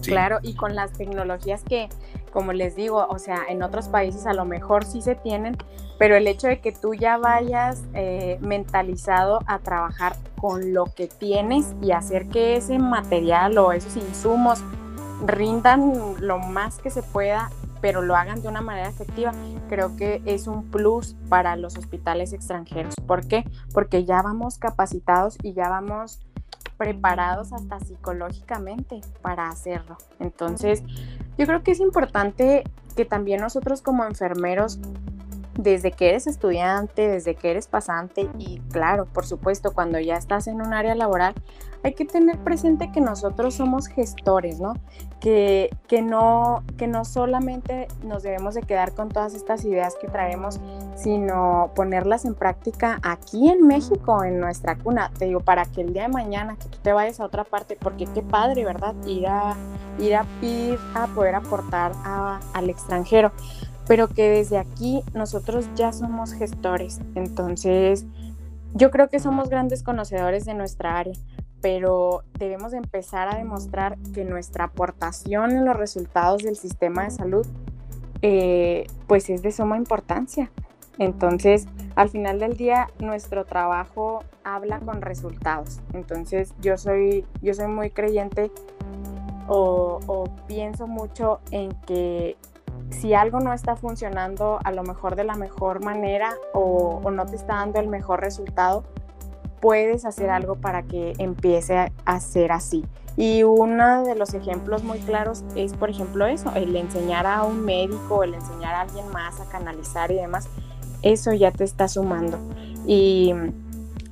Claro, y con las tecnologías que, como les digo, o sea, en otros países a lo mejor sí se tienen, pero el hecho de que tú ya vayas eh, mentalizado a trabajar con lo que tienes y hacer que ese material o esos insumos rindan lo más que se pueda, pero lo hagan de una manera efectiva, creo que es un plus para los hospitales extranjeros. ¿Por qué? Porque ya vamos capacitados y ya vamos preparados hasta psicológicamente para hacerlo. Entonces, yo creo que es importante que también nosotros como enfermeros desde que eres estudiante, desde que eres pasante y claro, por supuesto, cuando ya estás en un área laboral, hay que tener presente que nosotros somos gestores, ¿no? Que, que no, que no solamente nos debemos de quedar con todas estas ideas que traemos, sino ponerlas en práctica aquí en México, en nuestra cuna. Te digo, para que el día de mañana que tú te vayas a otra parte, porque qué padre, ¿verdad? Ir a, ir a, ir a poder aportar al extranjero pero que desde aquí nosotros ya somos gestores. Entonces, yo creo que somos grandes conocedores de nuestra área, pero debemos empezar a demostrar que nuestra aportación en los resultados del sistema de salud, eh, pues es de suma importancia. Entonces, al final del día, nuestro trabajo habla con resultados. Entonces, yo soy, yo soy muy creyente o, o pienso mucho en que si algo no está funcionando a lo mejor de la mejor manera o, no te está dando el mejor resultado, puedes hacer algo para que empiece a ser así. Y uno de los ejemplos muy claros es, por ejemplo, eso, el enseñar a un médico, el enseñar a alguien más a canalizar y demás, eso ya te está sumando. Y,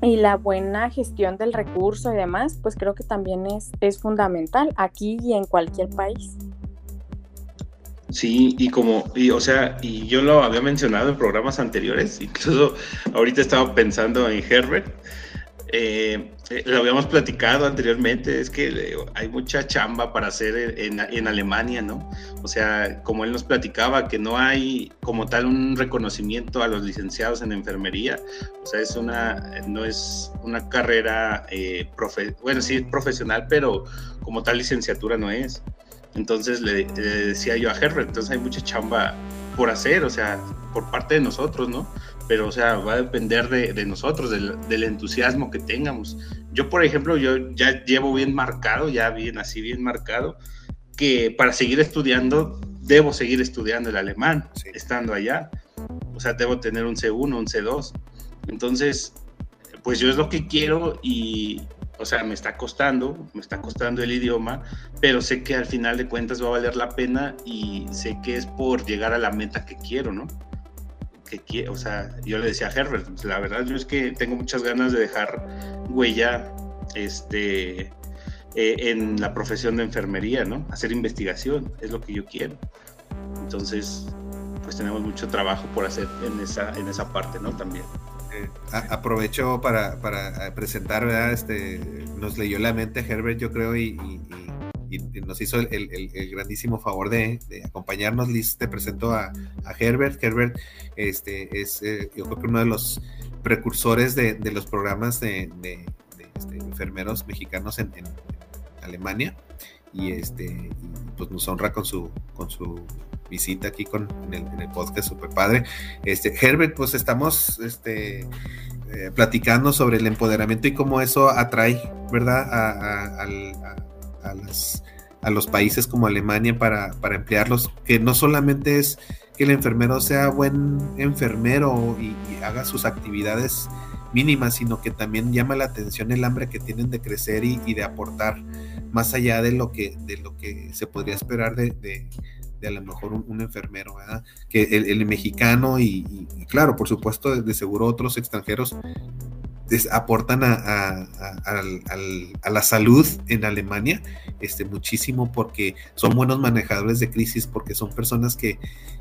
la buena gestión del recurso y demás, pues creo que también es fundamental aquí y en cualquier país. Sí, y como, y, o sea, y yo lo había mencionado en programas anteriores, incluso ahorita estaba pensando en Herbert, eh, eh, lo habíamos platicado anteriormente, es que eh, hay mucha chamba para hacer en, Alemania, ¿no? O sea, como él nos platicaba, que no hay como tal un reconocimiento a los licenciados en enfermería, o sea, es una, no es una carrera, bueno, sí, profesional, pero como tal licenciatura no es. Entonces le, decía yo a Herbert, entonces hay mucha chamba por hacer, o sea, por parte de nosotros, ¿no? Pero, o sea, va a depender de, nosotros, del, entusiasmo que tengamos. Yo, por ejemplo, yo ya llevo bien marcado, ya bien así bien marcado, que para seguir estudiando, debo seguir estudiando el alemán, estando allá. O sea, debo tener un C1, un C2. Entonces, pues yo es lo que quiero y, o sea, me está costando, me está costando el idioma, pero sé que al final de cuentas va a valer la pena y sé que es por llegar a la meta que quiero, ¿no? Que quiero, o sea, yo le decía a Herbert, pues, la verdad yo es que tengo muchas ganas de dejar huella, este, eh, en la profesión de enfermería, ¿no? Hacer investigación, es lo que yo quiero. Entonces, pues tenemos mucho trabajo por hacer en esa, en esa parte, ¿no? También. Eh, aprovecho para, para, presentar, ¿verdad? Este, nos leyó la mente Herbert, yo creo, y, nos hizo el, el, grandísimo favor de, acompañarnos. Liz, te presento a, a, Herbert. Herbert este, es, eh, yo creo que uno de los precursores de, los programas de, este, enfermeros mexicanos en, en, Alemania. Y este, pues nos honra con su, con su visita aquí con, en, el, podcast, super padre. Este, Herbert, pues estamos este, eh, platicando sobre el empoderamiento y cómo eso atrae, ¿verdad? A, a, los países como Alemania para, para, emplearlos, que no solamente es que el enfermero sea buen enfermero y, haga sus actividades mínimas, sino que también llama la atención el hambre que tienen de crecer y, de aportar más allá de lo que, de lo que se podría esperar de, a lo mejor un, enfermero, ¿verdad? Que el, mexicano y, claro, por supuesto, de, seguro otros extranjeros aportan a, la salud en Alemania este, muchísimo porque son buenos manejadores de crisis, porque son personas que,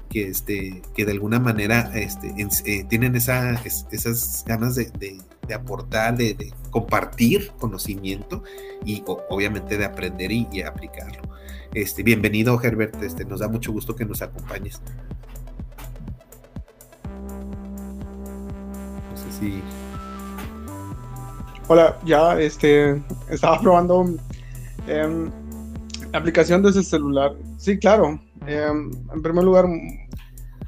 que, este, que de alguna manera este, eh, tienen esa, esas ganas de, aportar, de, compartir conocimiento y obviamente de aprender y aplicarlo. Este, bienvenido, Herbert. Este, nos da mucho gusto que nos acompañes. No sé si. Hola, ya este, estaba probando em, la aplicación desde el celular. Sí, claro. Em, en primer lugar,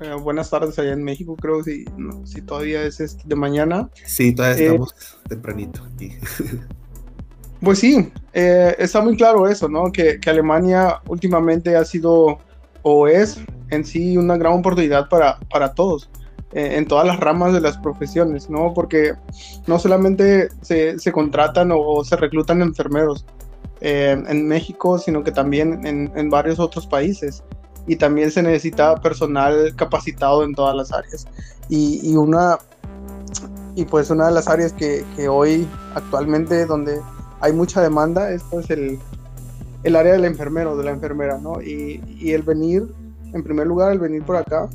eh, buenas tardes allá en México, creo, si, si todavía es este, de mañana. Sí, todavía estamos tempranito aquí. <laughs> Pues sí, eh, está muy claro eso, ¿no? Que, Alemania últimamente ha sido o es en sí una gran oportunidad para, para todos, eh, en todas las ramas de las profesiones, ¿no? Porque no solamente se, contratan o, se reclutan enfermeros eh, en México, sino que también en, varios otros países. Y también se necesita personal capacitado en todas las áreas. Y, una, y pues una de las áreas que, que hoy actualmente donde hay mucha demanda, es pues el, el área del enfermero, de la enfermera, ¿no? Y, el venir, en primer lugar, el venir por acá,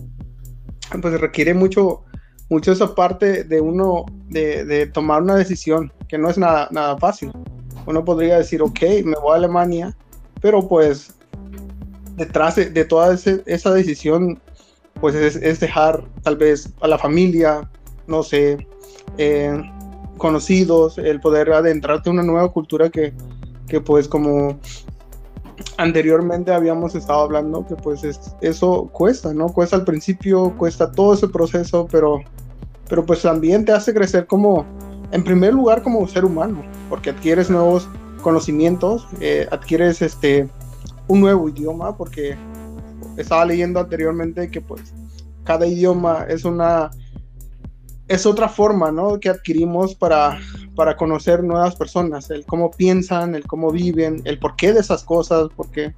pues requiere mucho, mucho esa parte de uno, de, de tomar una decisión, que no es nada, nada fácil. Uno podría decir, ok, me voy a Alemania, pero pues detrás de, toda esa decisión, pues es, es, dejar tal vez a la familia, no sé, eh, conocidos, el poder adentrarte en una nueva cultura que, que pues como anteriormente habíamos estado hablando, que pues eso cuesta, ¿no? Cuesta al principio, cuesta todo ese proceso, pero, pero pues también te hace crecer como, en primer lugar, como ser humano, porque adquieres nuevos conocimientos, eh, adquieres este, un nuevo idioma, porque estaba leyendo anteriormente que pues cada idioma es una es otra forma, ¿no? Que adquirimos para, para conocer nuevas personas, el cómo piensan, el cómo viven, el porqué de esas cosas, porque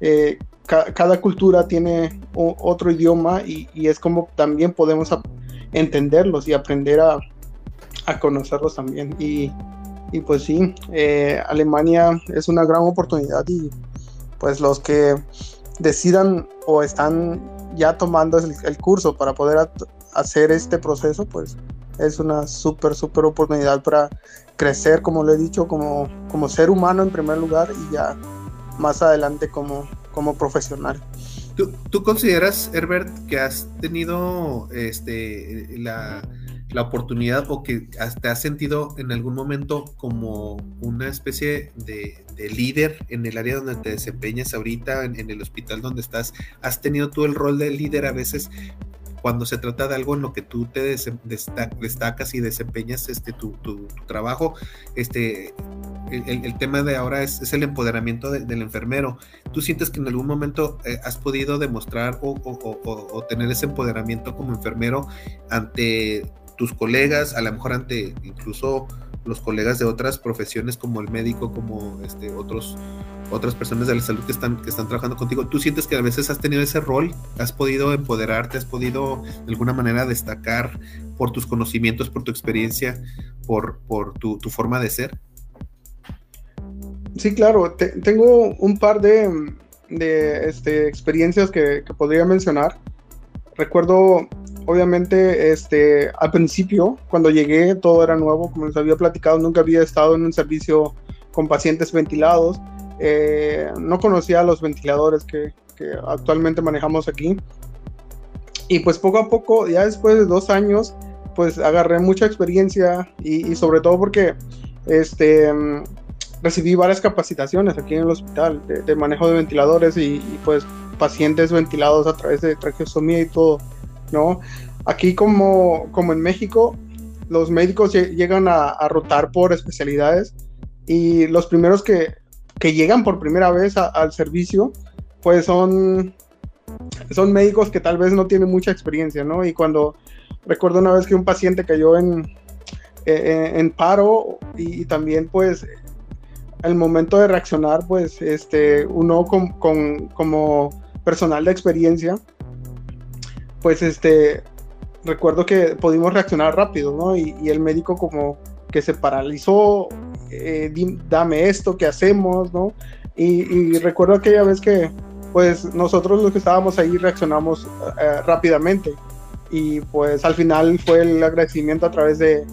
eh, cada cultura tiene otro idioma y, es como también podemos entenderlos y aprender a, conocerlos también. Y, pues sí, eh, Alemania es una gran oportunidad y pues los que decidan o están ya tomando el curso para poder hacer este proceso, pues es una súper, súper oportunidad para crecer, como lo he dicho, como, como ser humano en primer lugar y ya más adelante como, como profesional. ¿Tú, ¿Tú, consideras, Herbert, que has tenido este, la, la, oportunidad o que te has sentido en algún momento como una especie de, de líder en el área donde te desempeñas ahorita, en, en, el hospital donde estás? ¿Has tenido tú el rol de líder a veces cuando se trata de algo en lo que tú te destacas y desempeñas este, tu, trabajo, este, el, tema de ahora es, el empoderamiento del enfermero. ¿Tú sientes que en algún momento eh, has podido demostrar o, tener ese empoderamiento como enfermero ante tus colegas, a lo mejor ante incluso los colegas de otras profesiones como el médico, como este, otros, otras personas de la salud que están, que están trabajando contigo, ¿tú sientes que a veces has tenido ese rol? ¿Has podido empoderarte? ¿Has podido de alguna manera destacar por tus conocimientos, por tu experiencia, por, por tu, tu forma de ser? Sí, claro, tengo un par de, de este, experiencias que, que, podría mencionar. Recuerdo, obviamente, este, al principio, cuando llegué, todo era nuevo, como les había platicado, nunca había estado en un servicio con pacientes ventilados. Eh, no conocía los ventiladores que, actualmente manejamos aquí. Y pues poco a poco, ya después de dos años, pues agarré mucha experiencia y, sobre todo porque este, recibí varias capacitaciones aquí en el hospital de, manejo de ventiladores y, pues pacientes ventilados a través de traqueostomía y todo, ¿no? Aquí como, como en México, los médicos llegan a, rotar por especialidades y los primeros que, que llegan por primera vez al servicio, pues son, son médicos que tal vez no tienen mucha experiencia, ¿no? Y cuando recuerdo una vez que un paciente cayó en, en, en paro y, también pues el momento de reaccionar, pues este, uno con, como personal de experiencia, pues este, recuerdo que pudimos reaccionar rápido, ¿no? Y, el médico como que se paralizó, eh, dame esto, ¿qué hacemos, no? Y, recuerdo aquella vez que, pues nosotros los que estábamos ahí reaccionamos eh, rápidamente. Y pues al final fue el agradecimiento a través de,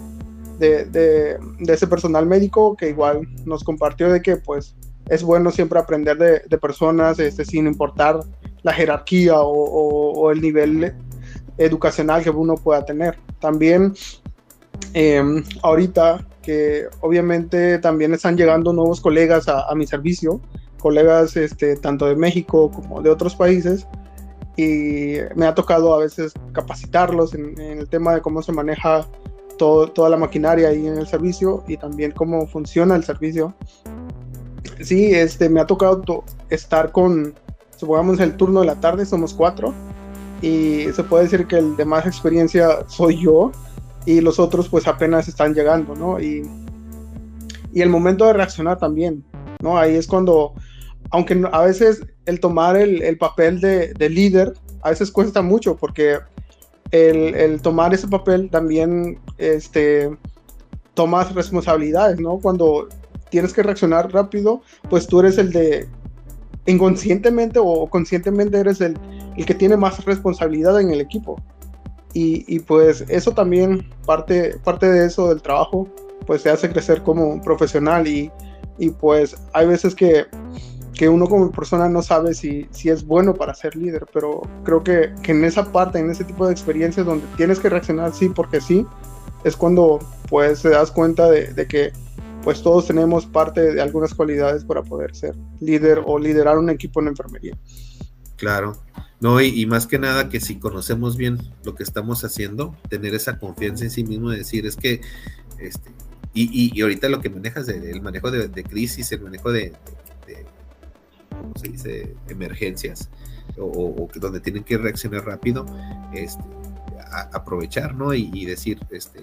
de, ese personal médico que igual nos compartió de que pues es bueno siempre aprender de, personas este, sin importar la jerarquía o, el nivel educacional que uno pueda tener. También em, ahorita que obviamente también están llegando nuevos colegas a, mi servicio, colegas este, tanto de México como de otros países, y me ha tocado a veces capacitarlos en, el tema de cómo se maneja toda la maquinaria ahí en el servicio y también cómo funciona el servicio. Sí, este, me ha tocado estar con, supongamos, el turno de la tarde, somos cuatro, y se puede decir que el de más experiencia soy yo, y los otros pues apenas están llegando, ¿no? Y, y el momento de reaccionar también, ¿no? Ahí es cuando, aunque a veces el tomar el, el papel de, de líder, a veces cuesta mucho, porque el, tomar ese papel también este, tomas responsabilidades, ¿no? Cuando tienes que reaccionar rápido, pues tú eres el de inconscientemente o conscientemente eres el, el que tiene más responsabilidad en el equipo. Y, y, pues eso también, parte, parte de eso del trabajo, pues te hace crecer como profesional y, y pues hay veces que que uno como persona no sabe si, si es bueno para ser líder, pero creo que, que, en esa parte, en ese tipo de experiencias donde tienes que reaccionar sí porque sí, es cuando pues te das cuenta de, de, que pues todos tenemos parte de algunas cualidades para poder ser líder o liderar un equipo en enfermería. Claro, no, y, más que nada que si conocemos bien lo que estamos haciendo, tener esa confianza en sí mismo de decir, es que, este, y, y, y ahorita lo que manejas, de, el manejo de, de crisis, el manejo de, ¿cómo se dice? Emergencias o, donde tienen que reaccionar rápido, este, aprovechar, ¿no? Y, decir, este,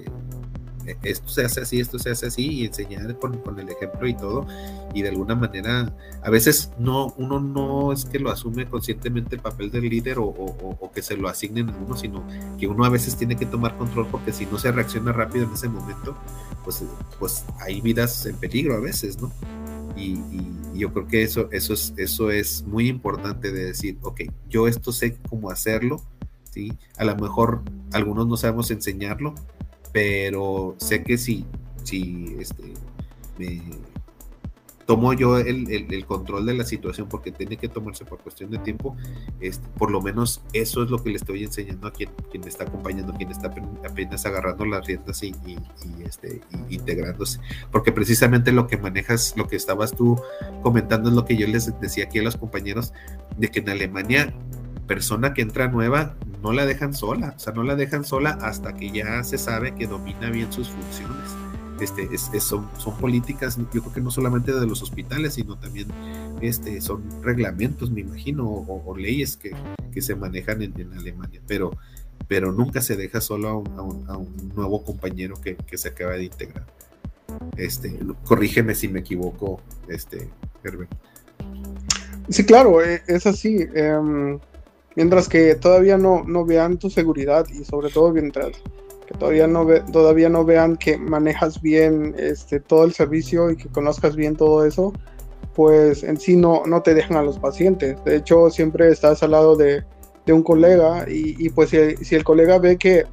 esto se hace así, esto se hace así, y enseñar con, con, el ejemplo y todo, y de alguna manera, a veces no, uno no es que lo asume conscientemente el papel del líder o, o, o que se lo asignen a uno, sino que uno a veces tiene que tomar control porque si no se reacciona rápido en ese momento, pues, pues hay vidas en peligro a veces, ¿no? Y, y, yo creo que eso, eso, es, eso es muy importante de decir, ok, yo esto sé cómo hacerlo, ¿sí? A lo mejor algunos no sabemos enseñarlo, pero sé que si, si este, me, tomo yo el, el, control de la situación porque tiene que tomarse por cuestión de tiempo, este, por lo menos eso es lo que le estoy enseñando a quien, quien está acompañando, quien está apenas agarrando las riendas y, este, integrándose. Porque precisamente lo que manejas, lo que estabas tú comentando es lo que yo les decía aquí a los compañeros, de que en Alemania persona que entra nueva no la dejan sola, o sea, no la dejan sola hasta que ya se sabe que domina bien sus funciones este, es, es, son, son, políticas, yo creo que no solamente de los hospitales, sino también este, son reglamentos, me imagino, o, leyes que, que, se manejan en, Alemania, pero, pero nunca se deja solo a un, a un, a un nuevo compañero que, que, se acaba de integrar. Este, corrígeme si me equivoco, este, Herbert. Sí, claro, e, es así. Em, mientras que todavía no, no vean tu seguridad y sobre todo mientras que todavía no, ve, todavía no vean que manejas bien este, todo el servicio y que conozcas bien todo eso, pues en sí no, no te dejan a los pacientes. De hecho, siempre estás al lado de, de un colega y, pues si, si, el colega ve que,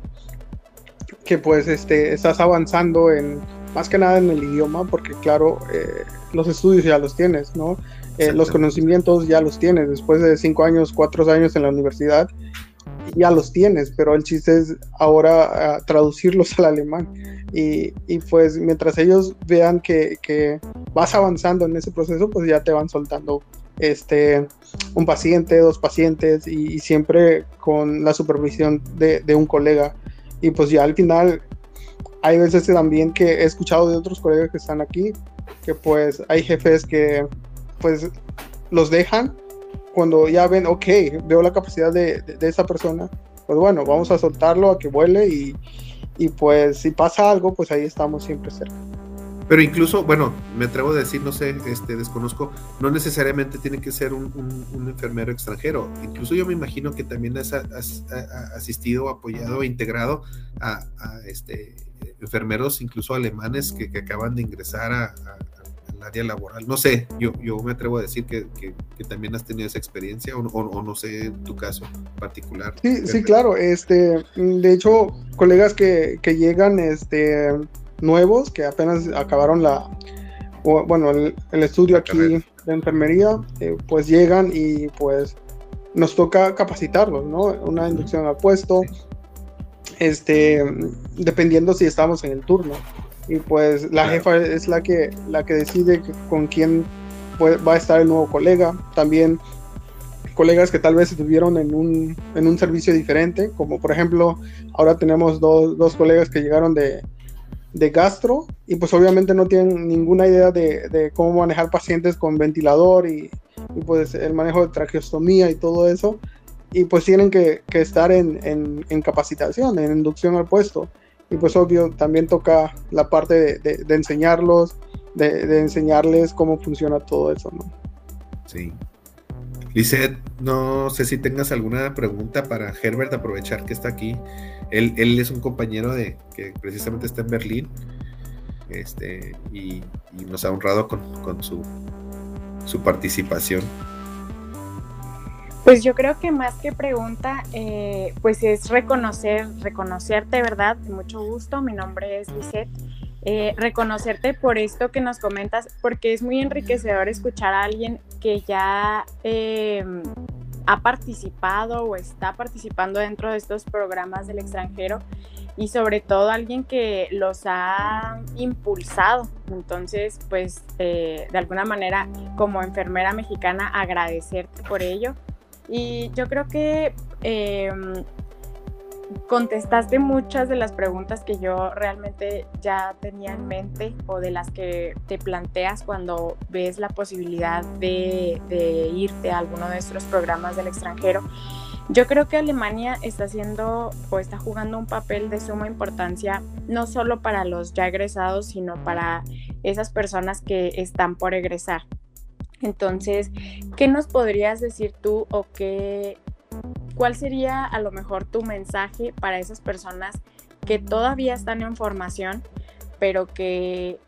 que pues este, estás avanzando en más que nada en el idioma, porque claro, eh, los estudios ya los tienes, ¿no? Eh, los conocimientos ya los tienes, después de cinco años, cuatro años en la universidad, ya los tienes, pero el chiste es ahora uh, traducirlos <laughs> al alemán. Y, y, pues mientras ellos vean que, que, vas avanzando en ese proceso, pues ya te van soltando este, un paciente, dos pacientes y, y siempre con la supervisión de, de, un colega. Y pues ya al final hay veces también que he escuchado de otros colegas que están aquí, que pues hay jefes que pues los dejan cuando ya ven, ok, veo la capacidad de, de, esa persona, pues bueno, vamos a soltarlo a que vuele y, y, pues si pasa algo, pues ahí estamos siempre cerca. Pero incluso, bueno, me atrevo a decir, no sé, este, desconozco, no necesariamente tiene que ser un, un, enfermero extranjero. Incluso yo me imagino que también has, asistido, apoyado, integrado a, a, este, enfermeros, incluso alemanes, que, que acaban de ingresar a, al área laboral. No sé, yo, yo me atrevo a decir que, que, que también has tenido esa experiencia o, o, o, no sé en tu caso particular. Sí, sí, claro. Este, de hecho, colegas que, que llegan este, nuevos, que apenas acabaron la, o, bueno, el, el, estudio aquí de enfermería, eh, pues llegan y pues nos toca capacitarlos, ¿no? Una inducción al puesto, este, dependiendo si estamos en el turno y pues la claro. jefa es la que, la que decide con quién va a estar el nuevo colega. También colegas que tal vez estuvieron en un, en un servicio diferente, como por ejemplo, ahora tenemos dos, dos colegas que llegaron de, de, gastro y pues obviamente no tienen ninguna idea de, de cómo manejar pacientes con ventilador y, y, pues el manejo de traqueostomía y todo eso. Y pues tienen que, que estar en, en, en capacitación, en inducción al puesto y pues obvio también toca la parte de, enseñarlos, de, de, enseñarles cómo funciona todo eso, ¿no? Sí. Lizeth, no sé si tengas alguna pregunta para Herbert, aprovechar que está aquí. Él, él es un compañero de que precisamente está en Berlín este, y, y nos ha honrado con, con su, su participación. Pues yo creo que más que pregunta, eh, pues es reconocer, reconocerte, ¿verdad? Mucho gusto, mi nombre es Lisette. Eh, reconocerte por esto que nos comentas, porque es muy enriquecedor escuchar a alguien que ya eh, ha participado o está participando dentro de estos programas del extranjero y sobre todo alguien que los ha impulsado. Entonces, pues eh, de alguna manera como enfermera mexicana agradecerte por ello y yo creo que eh, contestaste muchas de las preguntas que yo realmente ya tenía en mente o de las que te planteas cuando ves la posibilidad de, de irte a alguno de nuestros programas del extranjero. Yo creo que Alemania está haciendo o está jugando un papel de suma importancia no solo para los ya egresados, sino para esas personas que están por egresar. Entonces, ¿qué nos podrías decir tú o qué, cuál sería a lo mejor tu mensaje para esas personas que todavía están en formación, pero que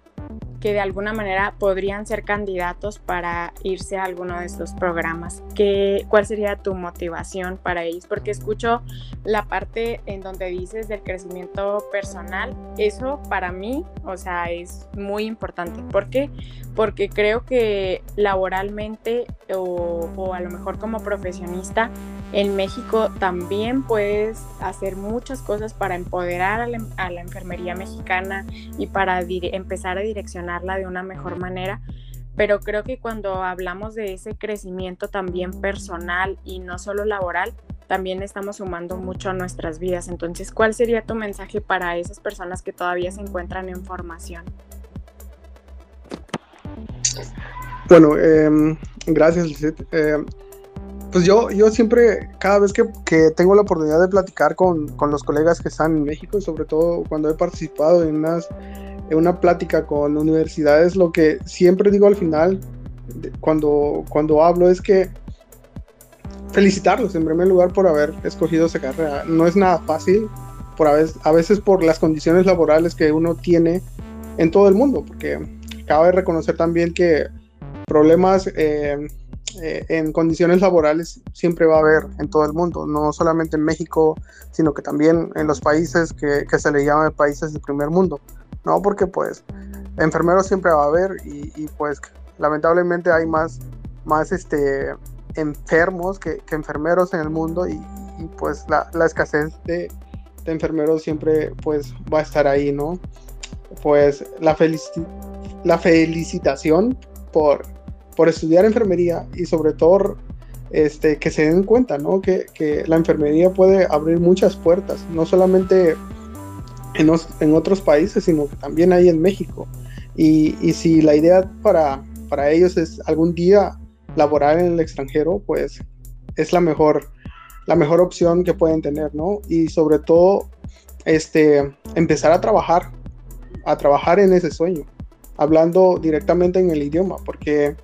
que de alguna manera podrían ser candidatos para irse a alguno de estos programas. ¿Qué, ¿Cuál sería tu motivación para ellos? Porque escucho la parte en donde dices del crecimiento personal. Eso para mí, o sea, es muy importante. ¿Por qué? Porque creo que laboralmente o, o a lo mejor como profesionista en México también puedes hacer muchas cosas para empoderar a la, enfermería mexicana y para empezar a direccionarla de una mejor manera. Pero creo que cuando hablamos de ese crecimiento también personal y no solo laboral, también estamos sumando mucho a nuestras vidas. Entonces, ¿cuál sería tu mensaje para esas personas que todavía se encuentran en formación? Bueno, eh, gracias, Lizette. Eh, pues yo, yo siempre, cada vez que, que tengo la oportunidad de platicar con, con, los colegas que están en México, y sobre todo cuando he participado en unas en una plática con universidades, lo que siempre digo al final, cuando, cuando hablo, es que felicitarlos en primer lugar por haber escogido esa carrera. No es nada fácil, por a, veces, a veces por las condiciones laborales que uno tiene en todo el mundo, porque cabe reconocer también que problemas eh, eh, en condiciones laborales siempre va a haber en todo el mundo, no solamente en México, sino que también en los países que, que se le llaman países del primer mundo, ¿no? Porque pues enfermeros siempre va a haber y, y pues lamentablemente hay más, más este, enfermos que, que enfermeros en el mundo y, pues la, la escasez de, enfermeros siempre pues va a estar ahí, ¿no? Pues la, la felicitación por, por estudiar enfermería y sobre todo este, que se den cuenta, ¿no? Que, que la enfermería puede abrir muchas puertas, no solamente en, los, en, otros países, sino que también hay en México. Y, y si la idea para, para ellos es algún día laborar en el extranjero, pues es la mejor, la mejor opción que pueden tener, ¿no? Y sobre todo, este, empezar a trabajar, a trabajar en ese sueño, hablando directamente en el idioma, porque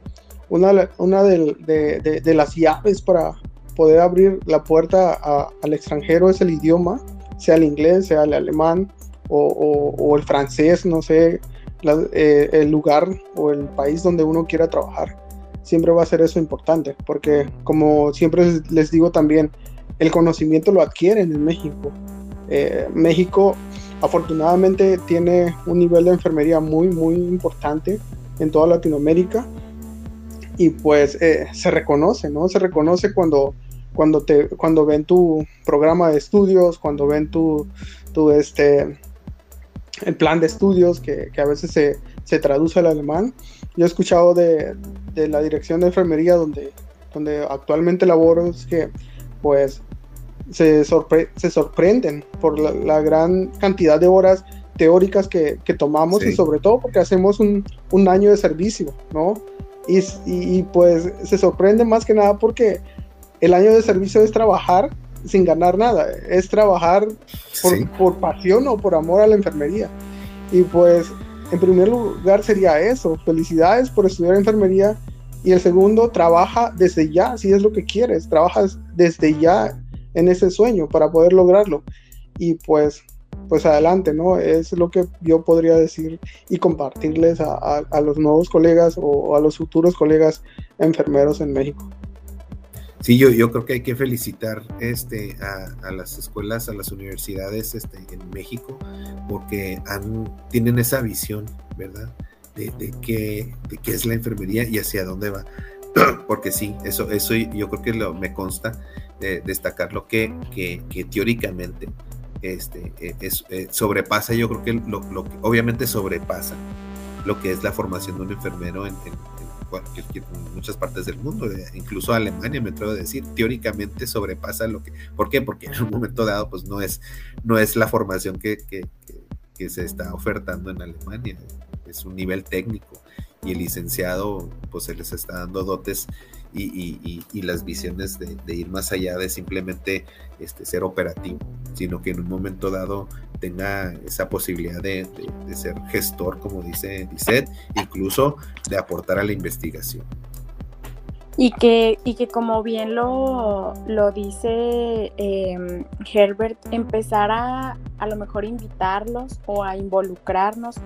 una, una de, de, de las llaves para poder abrir la puerta a, al extranjero es el idioma, sea el inglés, sea el alemán o, o, o el francés, no sé, la, eh, el lugar o el país donde uno quiera trabajar. Siempre va a ser eso importante, porque como siempre les digo también, el conocimiento lo adquieren en México. Eh, México afortunadamente tiene un nivel de enfermería muy, muy importante en toda Latinoamérica y pues eh, se reconoce, ¿no? Se reconoce cuando, cuando, te, cuando ven tu programa de estudios, cuando ven tu, tu este, el plan de estudios que, que a veces se, se, traduce al alemán. Yo he escuchado de, de, la dirección de enfermería donde, donde actualmente laboro, es que pues se, sorpre se sorprenden por la, la, gran cantidad de horas teóricas que, que tomamos sí. y sobre todo porque hacemos un, un, año de servicio, ¿no? Y, y, y pues se sorprende más que nada porque el año de servicio es trabajar sin ganar nada, es trabajar por, sí. por, pasión o por amor a la enfermería. Y pues, en primer lugar sería eso, felicidades por estudiar enfermería. Y el segundo, trabaja desde ya, si es lo que quieres, trabajas desde ya en ese sueño para poder lograrlo. Y pues, pues adelante, ¿no? Es lo que yo podría decir y compartirles a, a, los nuevos colegas o a los futuros colegas enfermeros en México. Sí, yo, yo creo que hay que felicitar este, a, a, las escuelas, a las universidades este, en México, porque tienen esa visión, ¿verdad? De, de, qué, de qué es la enfermería y hacia dónde va. <clears throat> porque sí, eso, eso yo creo que lo, me consta de destacar lo que, que, que teóricamente este, es, eh, sobrepasa, yo creo que lo, lo, obviamente sobrepasa lo que es la formación de un enfermero en, en, muchas partes del mundo, eh, incluso Alemania, me atrevo a decir, teóricamente sobrepasa lo que, ¿por qué? Porque en un momento dado, pues no es, no es la formación que, que, que se está ofertando en Alemania, es un nivel técnico y el licenciado, pues se les está dando dotes y, y, y, las visiones de, ir más allá de simplemente este, ser operativo, sino que en un momento dado tenga esa posibilidad de, ser gestor, como dice Lisette, incluso de aportar a la investigación. Y que, y que como bien lo, lo dice eh, Herbert, empezar a a lo mejor invitarlos o a involucrarnos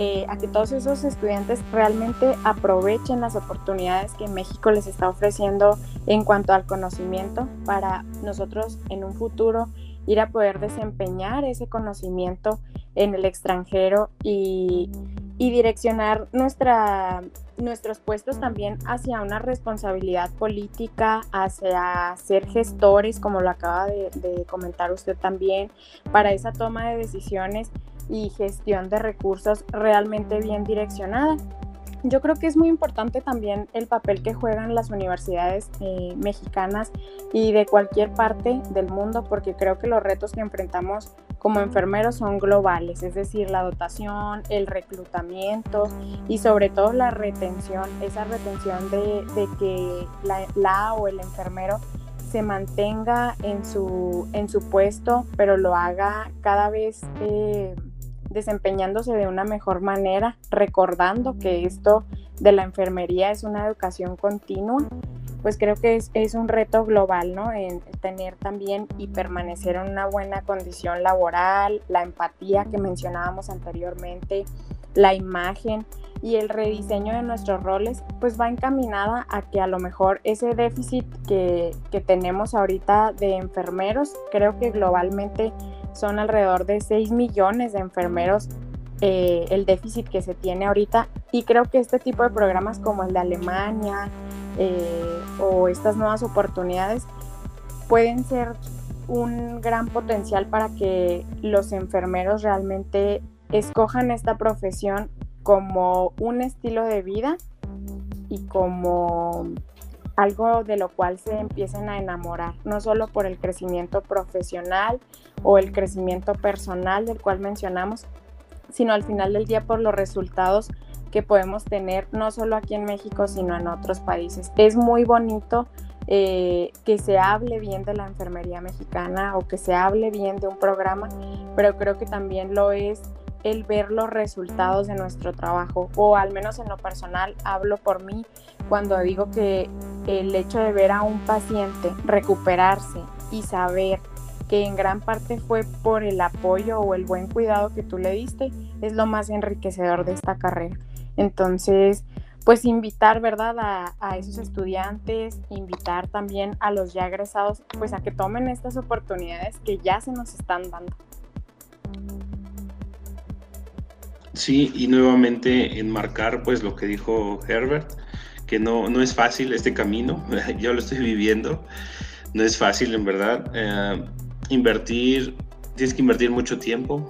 eh, a que todos esos estudiantes realmente aprovechen las oportunidades que México les está ofreciendo en cuanto al conocimiento para nosotros en un futuro ir a poder desempeñar ese conocimiento en el extranjero y, direccionar nuestra, nuestros puestos también hacia una responsabilidad política, hacia ser gestores, como lo acaba de, de comentar usted también, para esa toma de decisiones y gestión de recursos realmente bien direccionada. Yo creo que es muy importante también el papel que juegan las universidades eh, mexicanas y de cualquier parte del mundo, porque creo que los retos que enfrentamos como enfermeros son globales, es decir, la dotación, el reclutamiento y sobre todo la retención, esa retención de, de que la, la, o el enfermero se mantenga en su, en su puesto, pero lo haga cada vez... Eh, desempeñándose de una mejor manera, recordando que esto de la enfermería es una educación continua, pues creo que es, es un reto global, ¿no? En tener también y permanecer en una buena condición laboral, la empatía que mencionábamos anteriormente, la imagen y el rediseño de nuestros roles, pues va encaminada a que a lo mejor ese déficit que, que tenemos ahorita de enfermeros, creo que globalmente son alrededor de 6 millones de enfermeros eh, el déficit que se tiene ahorita. Y creo que este tipo de programas como el de Alemania eh, o estas nuevas oportunidades pueden ser un gran potencial para que los enfermeros realmente escojan esta profesión como un estilo de vida y como algo de lo cual se empiecen a enamorar, no solo por el crecimiento profesional o el crecimiento personal del cual mencionamos, sino al final del día por los resultados que podemos tener no solo aquí en México, sino en otros países. Es muy bonito eh, que se hable bien de la enfermería mexicana o que se hable bien de un programa, pero creo que también lo es el ver los resultados de nuestro trabajo, o al menos en lo personal hablo por mí cuando digo que el hecho de ver a un paciente recuperarse y saber que en gran parte fue por el apoyo o el buen cuidado que tú le diste, es lo más enriquecedor de esta carrera. Entonces, pues invitar, ¿verdad? A, esos estudiantes, invitar también a los ya egresados, pues a que tomen estas oportunidades que ya se nos están dando. Sí, y nuevamente enmarcar pues lo que dijo Herbert, que no, no es fácil este camino, <laughs> yo lo estoy viviendo, no es fácil en verdad. Eh, invertir, tienes que invertir mucho tiempo,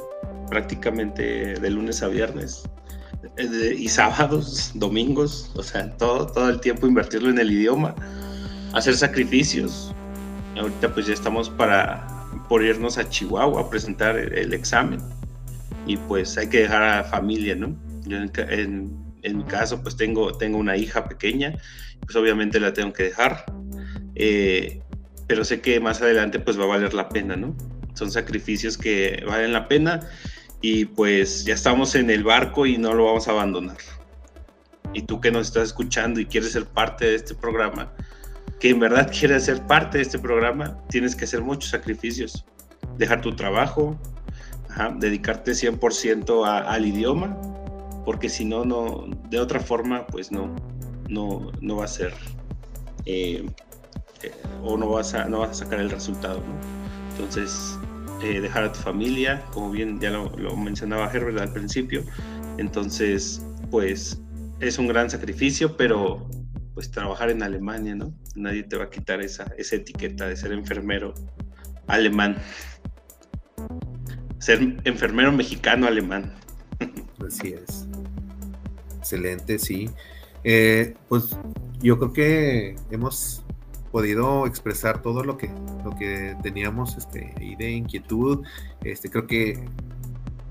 prácticamente de lunes a viernes, eh, y sábados, <laughs> domingos, o sea, todo, todo el tiempo invertirlo en el idioma, hacer sacrificios. Ahorita pues ya estamos para por irnos a Chihuahua a presentar el examen y pues hay que dejar a la familia, ¿no? Mi caso pues tengo, tengo una hija pequeña, pues obviamente la tengo que dejar, eh, pero sé que más adelante pues va a valer la pena, ¿no? Son sacrificios que valen la pena y pues ya estamos en el barco y no lo vamos a abandonar. Y tú que nos estás escuchando y quieres ser parte de este programa, que en verdad quieres ser parte de este programa, tienes que hacer muchos sacrificios. Dejar tu trabajo, dedicarte 100% al idioma, porque si no, no, de otra forma, pues no, no, no va a ser, eh, eh, o no vas, a, no vas a sacar el resultado, Entonces, eh, dejar a tu familia, como bien ya lo, mencionaba Herbert al principio, entonces, pues es un gran sacrificio, pero pues trabajar en Alemania, ¿no? Nadie te va a quitar esa, esa etiqueta de ser enfermero alemán ser enfermero mexicano alemán. Así es. Excelente, sí. Eh, pues yo creo que hemos podido expresar todo lo que, lo que teníamos este, ahí de inquietud. Este, creo que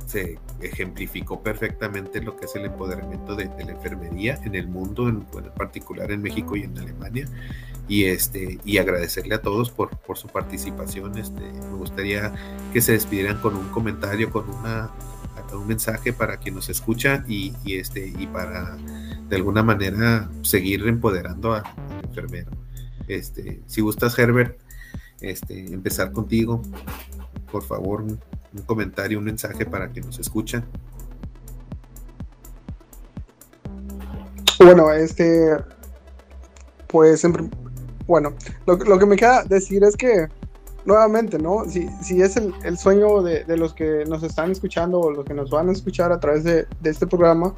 se ejemplificó perfectamente lo que es el empoderamiento de, la enfermería en el mundo, en, particular en México y en Alemania. Y, este, y agradecerle a todos por, por su participación. Este, me gustaría que se despidieran con un comentario, con una, un mensaje para quien nos escucha y, este, y para de alguna manera seguir empoderando al enfermero. Este, si gustas, Herbert, este, empezar contigo, por favor, un comentario, un mensaje para que nos escuchan. Bueno, este, pues, bueno, lo, que me queda decir es que, nuevamente, ¿no? Si, si es el, el sueño de, de, los que nos están escuchando o los que nos van a escuchar a través de, de este programa,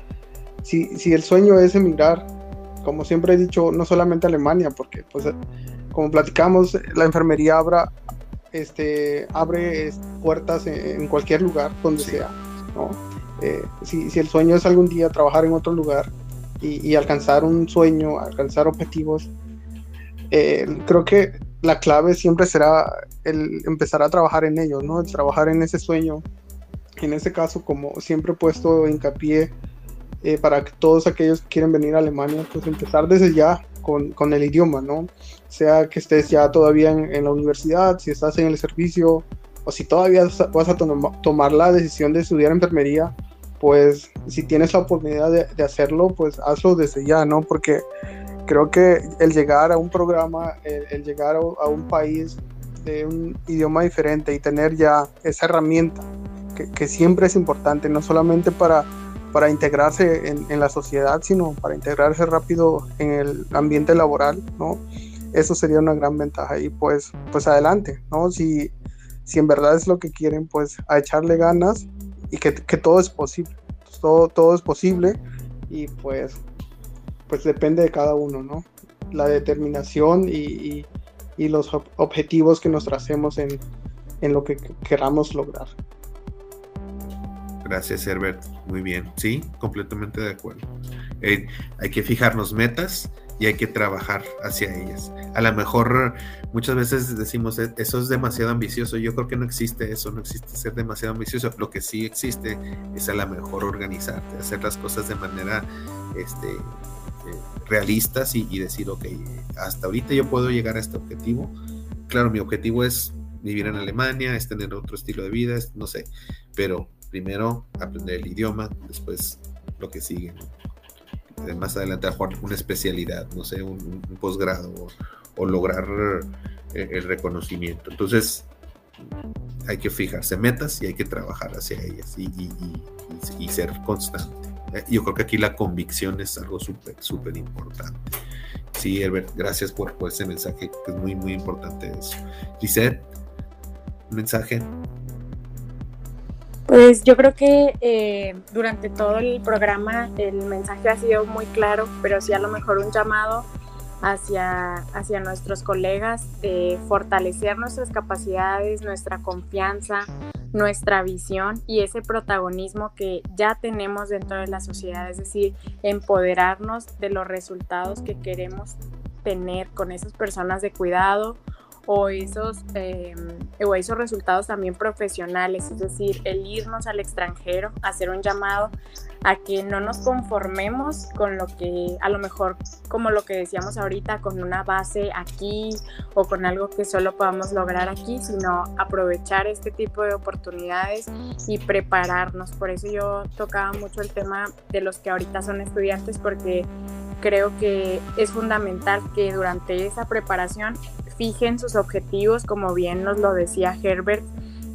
si, si, el sueño es emigrar, como siempre he dicho, no solamente a Alemania, porque, pues, como platicamos, la enfermería habrá, este, abre puertas en, cualquier lugar donde sea. ¿no? Eh, si, si, el sueño es algún día trabajar en otro lugar y, alcanzar un sueño, alcanzar objetivos, eh, creo que la clave siempre será el empezar a trabajar en ello, ¿no? trabajar en ese sueño. En ese caso, como siempre he puesto hincapié eh, para que todos aquellos que quieren venir a Alemania, pues empezar desde ya con, con el idioma, ¿no? sea que estés ya todavía en, la universidad, si estás en el servicio o si todavía vas a tomar la decisión de estudiar enfermería, pues si tienes la oportunidad de, hacerlo, pues hazlo desde ya, ¿no? Porque creo que el llegar a un programa, el, llegar a, un país de un idioma diferente y tener ya esa herramienta que, siempre es importante, no solamente para, para integrarse en, en, la sociedad, sino para integrarse rápido en el ambiente laboral, ¿no? Eso sería una gran ventaja y pues, pues adelante, ¿no? Si, si en verdad es lo que quieren, pues a echarle ganas y que, todo es posible. Todo, todo es posible y pues, pues depende de cada uno, ¿no? La determinación y, los objetivos que nos tracemos en, en lo que queramos lograr. Gracias, Herbert. Muy bien. Sí, completamente de acuerdo. Eh, hay que fijarnos metas y hay que trabajar hacia ellas. A lo mejor muchas veces decimos, e-, eso es demasiado ambicioso. Yo creo que no existe eso, no existe ser demasiado ambicioso. Lo que sí existe es a lo mejor organizarte, hacer las cosas de manera este, eh, realistas y, y, decir, ok, hasta ahorita yo puedo llegar a este objetivo. Claro, mi objetivo es vivir en Alemania, es tener otro estilo de vida, no sé, pero primero aprender el idioma, después lo que sigue más adelante a una especialidad, no sé, un, posgrado o, lograr eh, el reconocimiento. Entonces, hay que fijarse metas y hay que trabajar hacia ellas y, ser constante. Eh, yo creo que aquí la convicción es algo súper, súper importante. Sí, Herbert, gracias por, por, ese mensaje, que es muy, muy importante eso. Lisette, un mensaje. Pues yo creo que eh, durante todo el programa el mensaje ha sido muy claro, pero sí a lo mejor un llamado hacia, hacia nuestros colegas de fortalecer nuestras capacidades, nuestra confianza, nuestra visión y ese protagonismo que ya tenemos dentro de la sociedad, es decir, empoderarnos de los resultados que queremos tener con esas personas de cuidado o esos, em, o esos resultados también profesionales, es decir, el irnos al extranjero, hacer un llamado a que no nos conformemos con lo que a lo mejor como lo que decíamos ahorita con una base aquí o con algo que solo podamos lograr aquí, sino aprovechar este tipo de oportunidades y prepararnos. Por eso yo tocaba mucho el tema de los que ahorita son estudiantes porque creo que es fundamental que durante esa preparación fijen sus objetivos, como bien nos lo decía Herbert,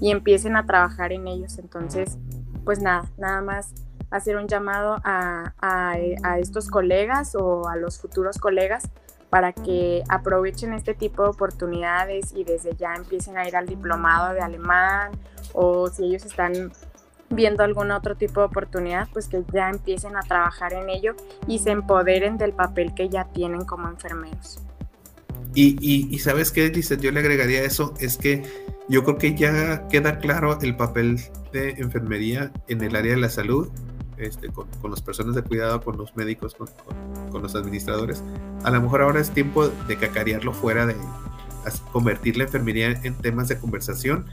y empiecen a trabajar en ellos. Entonces, pues nada, nada más hacer un llamado a, a, estos colegas o a los futuros colegas para que aprovechen este tipo de oportunidades y desde ya empiecen a ir al diplomado de alemán o si ellos están viendo algún otro tipo de oportunidad, pues que ya empiecen a trabajar en ello y se empoderen del papel que ya tienen como enfermeros. Y, sabes qué, dice, yo le agregaría eso, es que yo creo que ya queda claro el papel de enfermería en el área de la salud, este, con, las personas de cuidado, con los médicos, con, los administradores. A lo mejor ahora es tiempo de cacarearlo fuera de convertir la enfermería en temas de conversación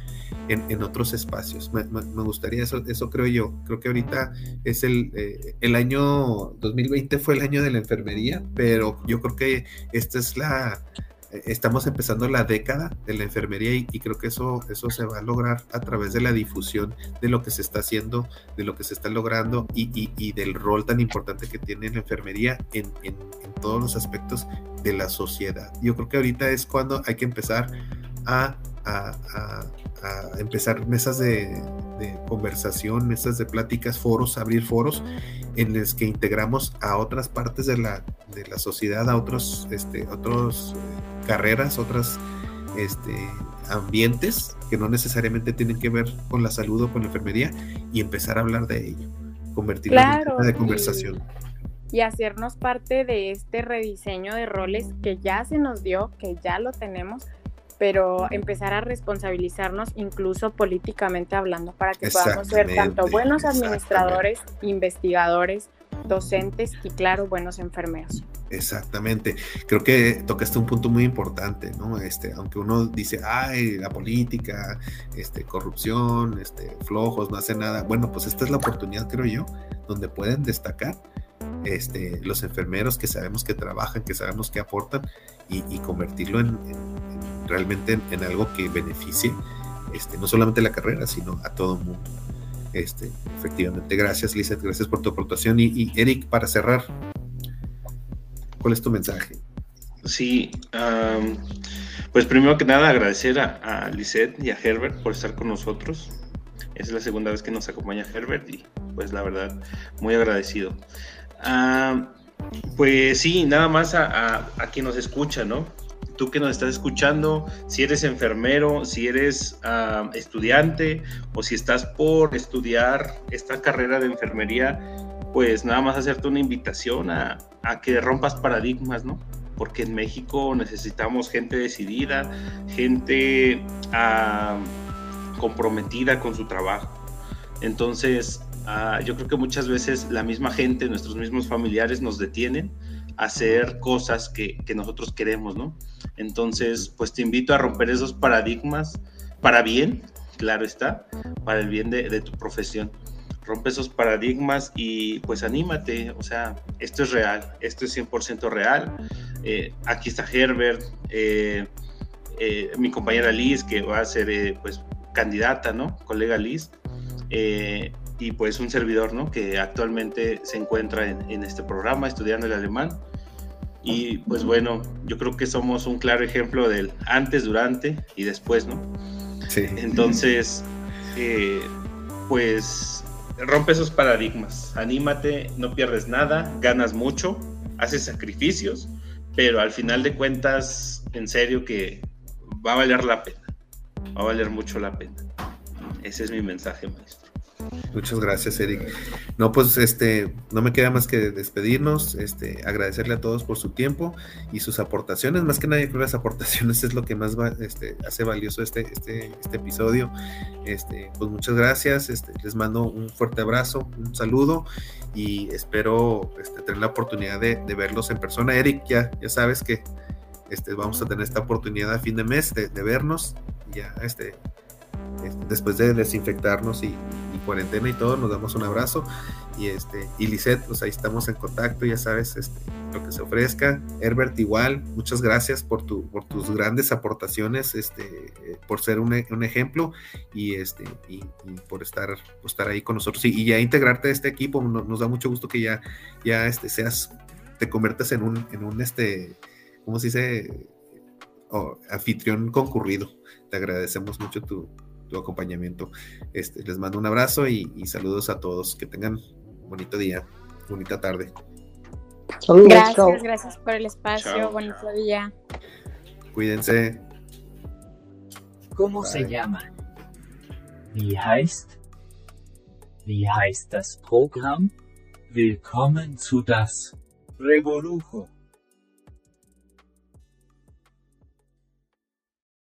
en, otros espacios. Me, gustaría eso, eso creo yo. Creo que ahorita es el, eh, el año 2020 fue el año de la enfermería, pero yo creo que esta es la, estamos empezando la década de la enfermería y, creo que eso, eso se va a lograr a través de la difusión de lo que se está haciendo, de lo que se está logrando y, del rol tan importante que tiene la enfermería en, todos los aspectos de la sociedad. Yo creo que ahorita es cuando hay que empezar a, empezar mesas de, conversación, mesas de pláticas, foros, abrir foros en los que integramos a otras partes de la, de la sociedad, a otros, este, otros carreras, otras este, ambientes que no necesariamente tienen que ver con la salud o con la enfermería y empezar a hablar de ello, convertirlo en tema de conversación. Y, y hacernos parte de este rediseño de roles que ya se nos dio, que ya lo tenemos, pero empezar a responsabilizarnos incluso políticamente hablando para que podamos ser tanto buenos administradores, investigadores, docentes y claro, buenos enfermeros. Exactamente. Creo que tocaste un punto muy importante, ¿no? Este, aunque uno dice, ay, la política, este, corrupción, este, flojos, no hace nada. Bueno, pues esta es la oportunidad, creo yo, donde pueden destacar este, los enfermeros que sabemos que trabajan, que sabemos que aportan y, convertirlo en, realmente en, algo que beneficie este, no solamente la carrera, sino a todo el mundo. Este, efectivamente, gracias Lizeth, gracias por tu aportación. Y, Eric, para cerrar, ¿cuál es tu mensaje? Sí, pues primero que nada agradecer a, a Lisette y a Herbert por estar con nosotros. Es la segunda vez que nos acompaña Herbert y pues la verdad muy agradecido. Pues sí, nada más a, a, quien nos escucha, ¿no? Tú que nos estás escuchando, si eres enfermero, si eres estudiante o si estás por estudiar esta carrera de enfermería, pues nada más hacerte una invitación a, a que rompas paradigmas, ¿no? porque en México necesitamos gente decidida, gente ah, comprometida con su trabajo. Entonces, ah, yo creo que muchas veces la misma gente, nuestros mismos familiares nos detienen a hacer cosas que, nosotros queremos, ¿no? Entonces, pues te invito a romper esos paradigmas para bien, claro está, para el bien de, de tu profesión rompe esos paradigmas y pues anímate, o sea, esto es real, esto es 100% real. Eh, aquí está Herbert, eh, eh, mi compañera Liz, que va a ser pues candidata, ¿no? Colega Liz. Y pues un servidor, ¿no? Que actualmente se encuentra en, este programa estudiando el alemán. Y pues bueno, yo creo que somos un claro ejemplo del antes, durante y después, ¿no? Sí. Entonces, pues rompe esos paradigmas, anímate, no pierdes nada, ganas mucho, haces sacrificios, pero al final de cuentas, en serio que va a valer la pena, va a valer mucho la pena. Ese es mi mensaje, maestro. Muchas gracias, Eric. No, pues este, no me queda más que despedirnos, este, agradecerle a todos por su tiempo y sus aportaciones. Más que nada, creo que las aportaciones es lo que más este, hace valioso este, este, este episodio. Este, pues muchas gracias. Este, les mando un fuerte abrazo, un saludo y espero este, tener la oportunidad de, verlos en persona. Eric, ya, ya sabes que este, vamos a tener esta oportunidad a fin de mes de, de vernos. Ya, este, después de desinfectarnos y, cuarentena y todo, nos damos un abrazo. Y este, y Lisette, pues ahí estamos en contacto, ya sabes, este, lo que se ofrezca. Herbert, igual, muchas gracias por, tu, por tus grandes aportaciones, este, por ser un, un ejemplo y, este, y, por estar, por estar ahí con nosotros y, ya integrarte a este equipo. Nos, da mucho gusto que ya, ya este, seas, te conviertas en un, en un este, ¿cómo se dice? anfitrión concurrido. Te agradecemos mucho tu, tu acompañamiento. Este, les mando un abrazo y, saludos a todos. Que tengan bonito día, bonita tarde. gracias, gracias por el espacio. bonito día. Cuídense. ¿Cómo se llama? Wie heißt? Wie heißt das Programm? Willkommen zu das Revolujo.